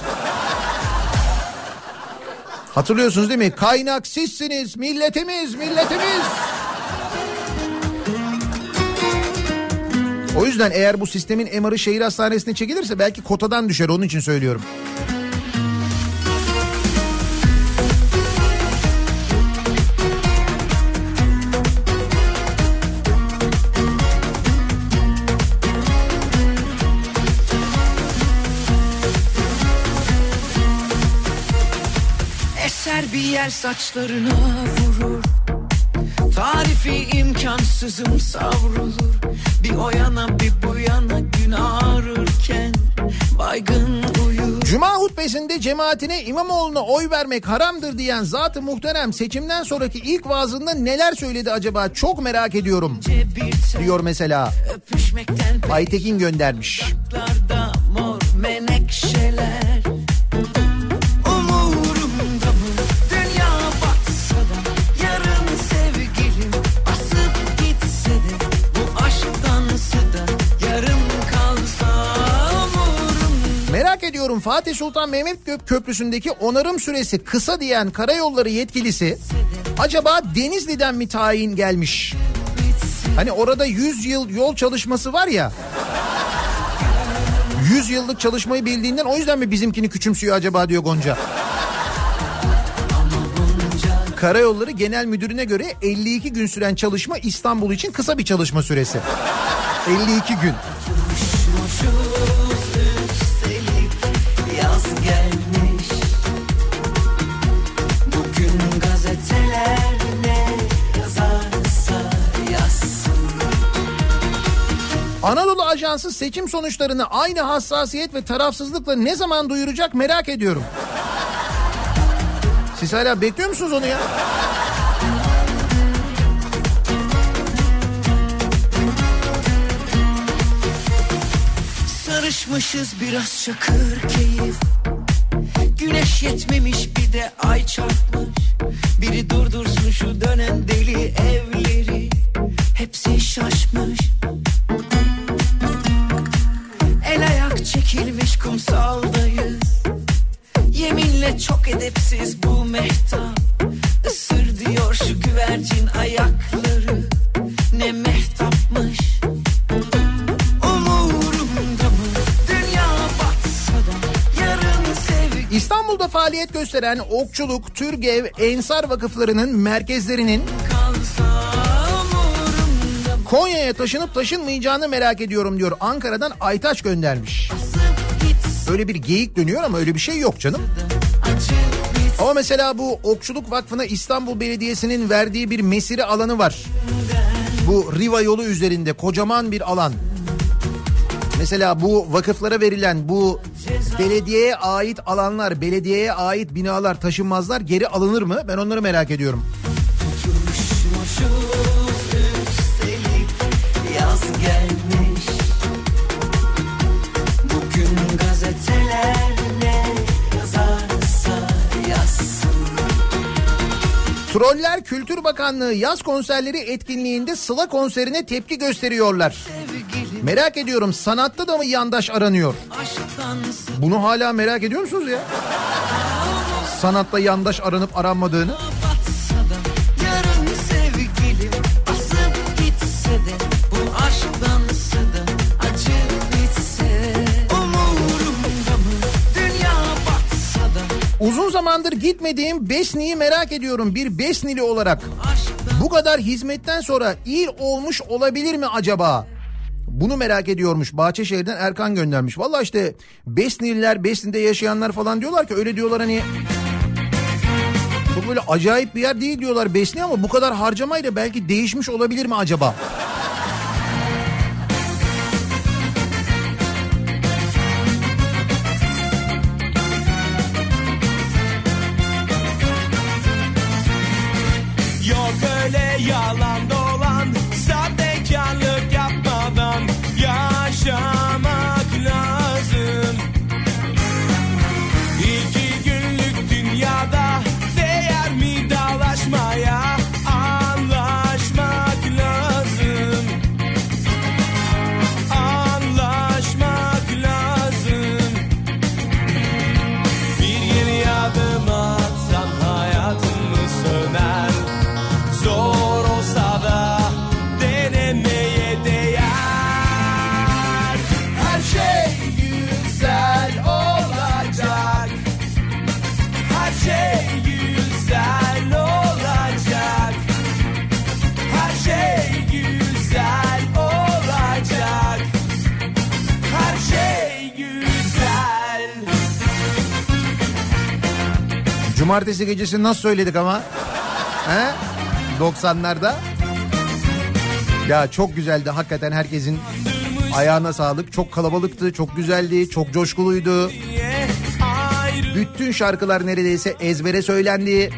Hatırlıyorsunuz değil mi? Kaynak sizsiniz, milletimiz, milletimiz. O yüzden eğer bu sistemin MR'ı şehir hastanesine çekilirse belki kotadan düşer onun için söylüyorum.
Yer saçlarına vurur. Tarifi imkansızım savrulur. Bir o yana bir bu yana gün ağrırken Baygın uyur.
Cuma hutbesinde cemaatine İmamoğlu'na oy vermek haramdır diyen zat-ı muhterem seçimden sonraki ilk vaazında neler söyledi acaba? Çok merak ediyorum. Diyor mesela. Aytekin göndermiş.
Mor menekşeler
ediyorum Fatih Sultan Mehmet Köprüsü'ndeki onarım süresi kısa diyen karayolları yetkilisi acaba Denizli'den mi tayin gelmiş? Hani orada 100 yıl yol çalışması var ya. 100 yıllık çalışmayı bildiğinden o yüzden mi bizimkini küçümsüyor acaba diyor Gonca. Karayolları Genel Müdürü'ne göre 52 gün süren çalışma İstanbul için kısa bir çalışma süresi. 52 gün. Anadolu Ajansı seçim sonuçlarını aynı hassasiyet ve tarafsızlıkla ne zaman duyuracak merak ediyorum. Siz hala bekliyor musunuz onu ya?
Sarışmışız biraz şakır keyif Güneş yetmemiş bir de ay çarpmış Biri durdursun şu dönen deli evleri Hepsi şaşmış ayak çekilmiş kumsaldayız. Yeminle çok edepsiz bu mehtap. Isır diyor şu güvercin ayakları. Ne mehtapmış. Umurumda mı? Dünya batsa da Yarın sevgi
İstanbul'da faaliyet gösteren Okçuluk, Türgev, Ensar vakıflarının merkezlerinin Konya'ya taşınıp taşınmayacağını merak ediyorum diyor. Ankara'dan Aytaç göndermiş. Öyle bir geyik dönüyor ama öyle bir şey yok canım. Ama mesela bu Okçuluk Vakfı'na İstanbul Belediyesi'nin verdiği bir mesire alanı var. Bu Riva yolu üzerinde kocaman bir alan. Mesela bu vakıflara verilen bu belediyeye ait alanlar, belediyeye ait binalar, taşınmazlar geri alınır mı? Ben onları merak ediyorum. Troller Kültür Bakanlığı yaz konserleri etkinliğinde Sıla konserine tepki gösteriyorlar. Merak ediyorum sanatta da mı yandaş aranıyor?
Aşktansın
Bunu hala merak ediyor musunuz ya? Sanatta yandaş aranıp aranmadığını. Zamandır gitmediğim Besni'yi merak ediyorum bir Besnili olarak. Bu kadar hizmetten sonra il olmuş olabilir mi acaba? Bunu merak ediyormuş. Bahçeşehir'den Erkan göndermiş. Valla işte Besnililer, Besni'de yaşayanlar falan diyorlar ki öyle diyorlar hani Çok böyle acayip bir yer değil diyorlar Besni ama bu kadar harcamayla belki değişmiş olabilir mi acaba? Cumartesi gecesi nasıl söyledik ama? He? 90'larda. Ya çok güzeldi hakikaten herkesin ayağına sağlık. Çok kalabalıktı, çok güzeldi, çok coşkuluydu. Bütün şarkılar neredeyse ezbere söylendi.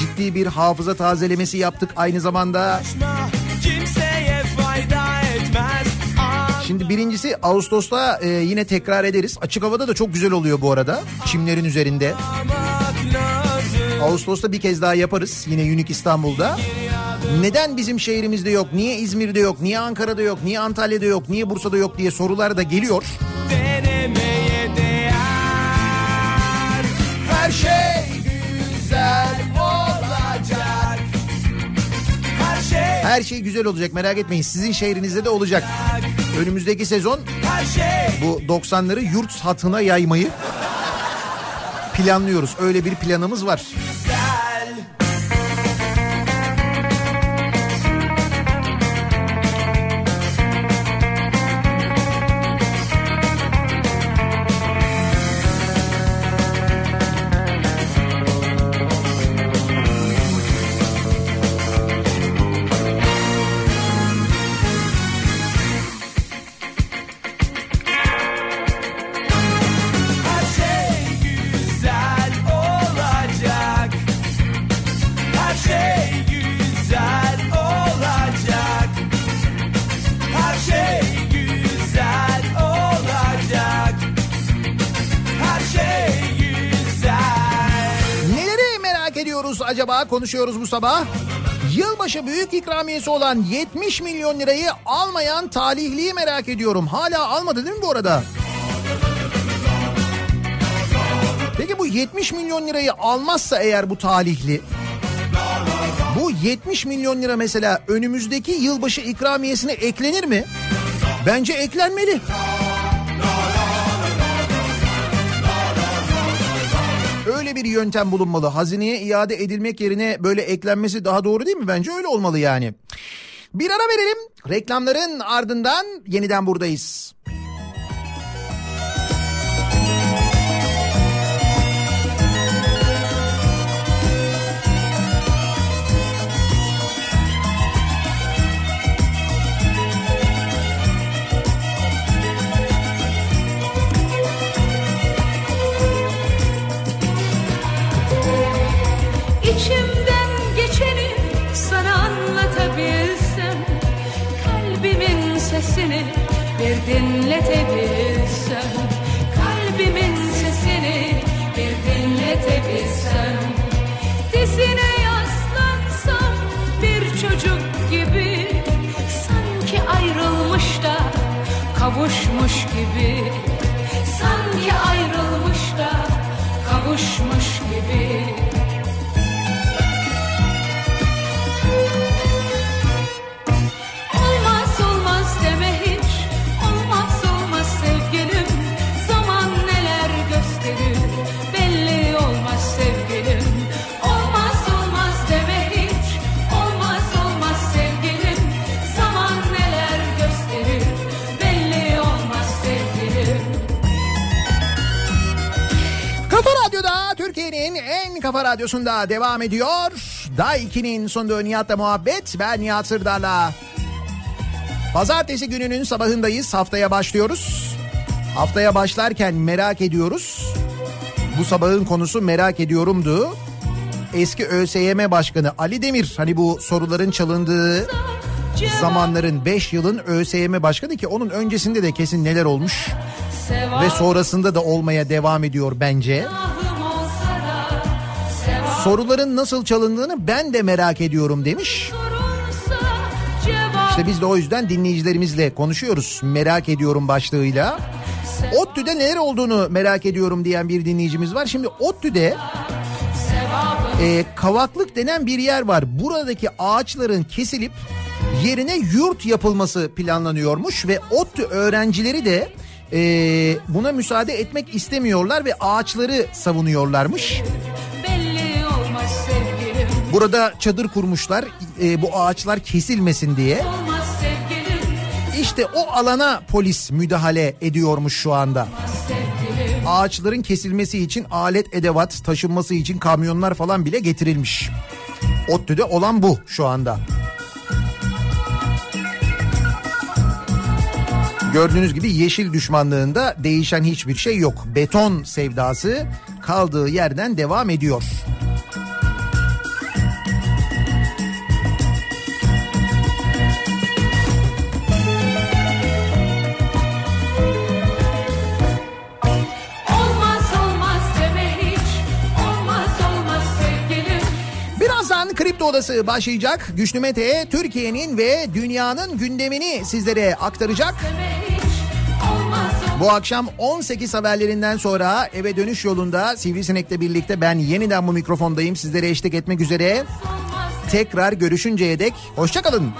Ciddi bir hafıza tazelemesi yaptık aynı zamanda. Şimdi birincisi Ağustos'ta e, yine tekrar ederiz. Açık havada da çok güzel oluyor bu arada. Çimlerin üzerinde.
Lazım
Ağustos'ta bir kez daha yaparız yine Unique İstanbul'da. Neden bizim şehrimizde yok, niye İzmir'de yok, niye Ankara'da yok, niye Antalya'da yok, niye Bursa'da yok diye sorular da geliyor.
Her şey güzel olacak Her şey
Her şey güzel olacak merak etmeyin sizin şehrinizde de olacak. Önümüzdeki sezon
şey
bu 90'ları yurt hatına yaymayı planlıyoruz. Öyle bir planımız var. Konuşuyoruz bu sabah. Yılbaşı büyük ikramiyesi olan 70 milyon lirayı almayan talihliyi merak ediyorum. Hala almadı değil mi bu arada? Peki bu 70 milyon lirayı almazsa eğer bu talihli bu 70 milyon lira mesela önümüzdeki yılbaşı ikramiyesine eklenir mi? Bence eklenmeli. Öyle bir yöntem bulunmalı. Hazineye iade edilmek yerine böyle eklenmesi daha doğru değil mi? Bence öyle olmalı yani. Bir ara verelim. Reklamların ardından yeniden buradayız.
Sesini bir dinletebilsem
Kafa Radyosu'nda devam ediyor. Day 2'nin sonunda Nihat'la muhabbet. Ben Nihat Sırdar'la. Pazartesi gününün sabahındayız. Haftaya başlıyoruz. Haftaya başlarken merak ediyoruz. Bu sabahın konusu merak ediyorumdu. Eski ÖSYM Başkanı Ali Demir hani bu soruların çalındığı zamanların 5 yılın ÖSYM Başkanı ki onun öncesinde de kesin neler olmuş ve sonrasında da olmaya devam ediyor bence. Soruların nasıl çalındığını ben de merak ediyorum demiş. İşte biz de o yüzden dinleyicilerimizle konuşuyoruz. Merak ediyorum başlığıyla. ODTÜ'de neler olduğunu merak ediyorum diyen bir dinleyicimiz var. Şimdi ODTÜ'de e, kavaklık denen bir yer var. Buradaki ağaçların kesilip yerine yurt yapılması planlanıyormuş ve ODTÜ öğrencileri de e, buna müsaade etmek istemiyorlar ve ağaçları savunuyorlarmış. Burada çadır kurmuşlar e, bu ağaçlar kesilmesin diye. İşte o alana polis müdahale ediyormuş şu anda. Ağaçların kesilmesi için alet edevat taşınması için kamyonlar falan bile getirilmiş. ODTÜ'de olan bu şu anda. Gördüğünüz gibi yeşil düşmanlığında değişen hiçbir şey yok. Beton sevdası kaldığı yerden devam ediyor.
Olmaz
Kripto Odası başlayacak. Güçlü Mete Türkiye'nin ve dünyanın gündemini sizlere aktaracak. Bu akşam 18 haberlerinden sonra eve dönüş yolunda Sivrisinek'le birlikte ben yeniden bu mikrofondayım. Sizlere eşlik etmek üzere. Tekrar görüşünceye dek hoşçakalın.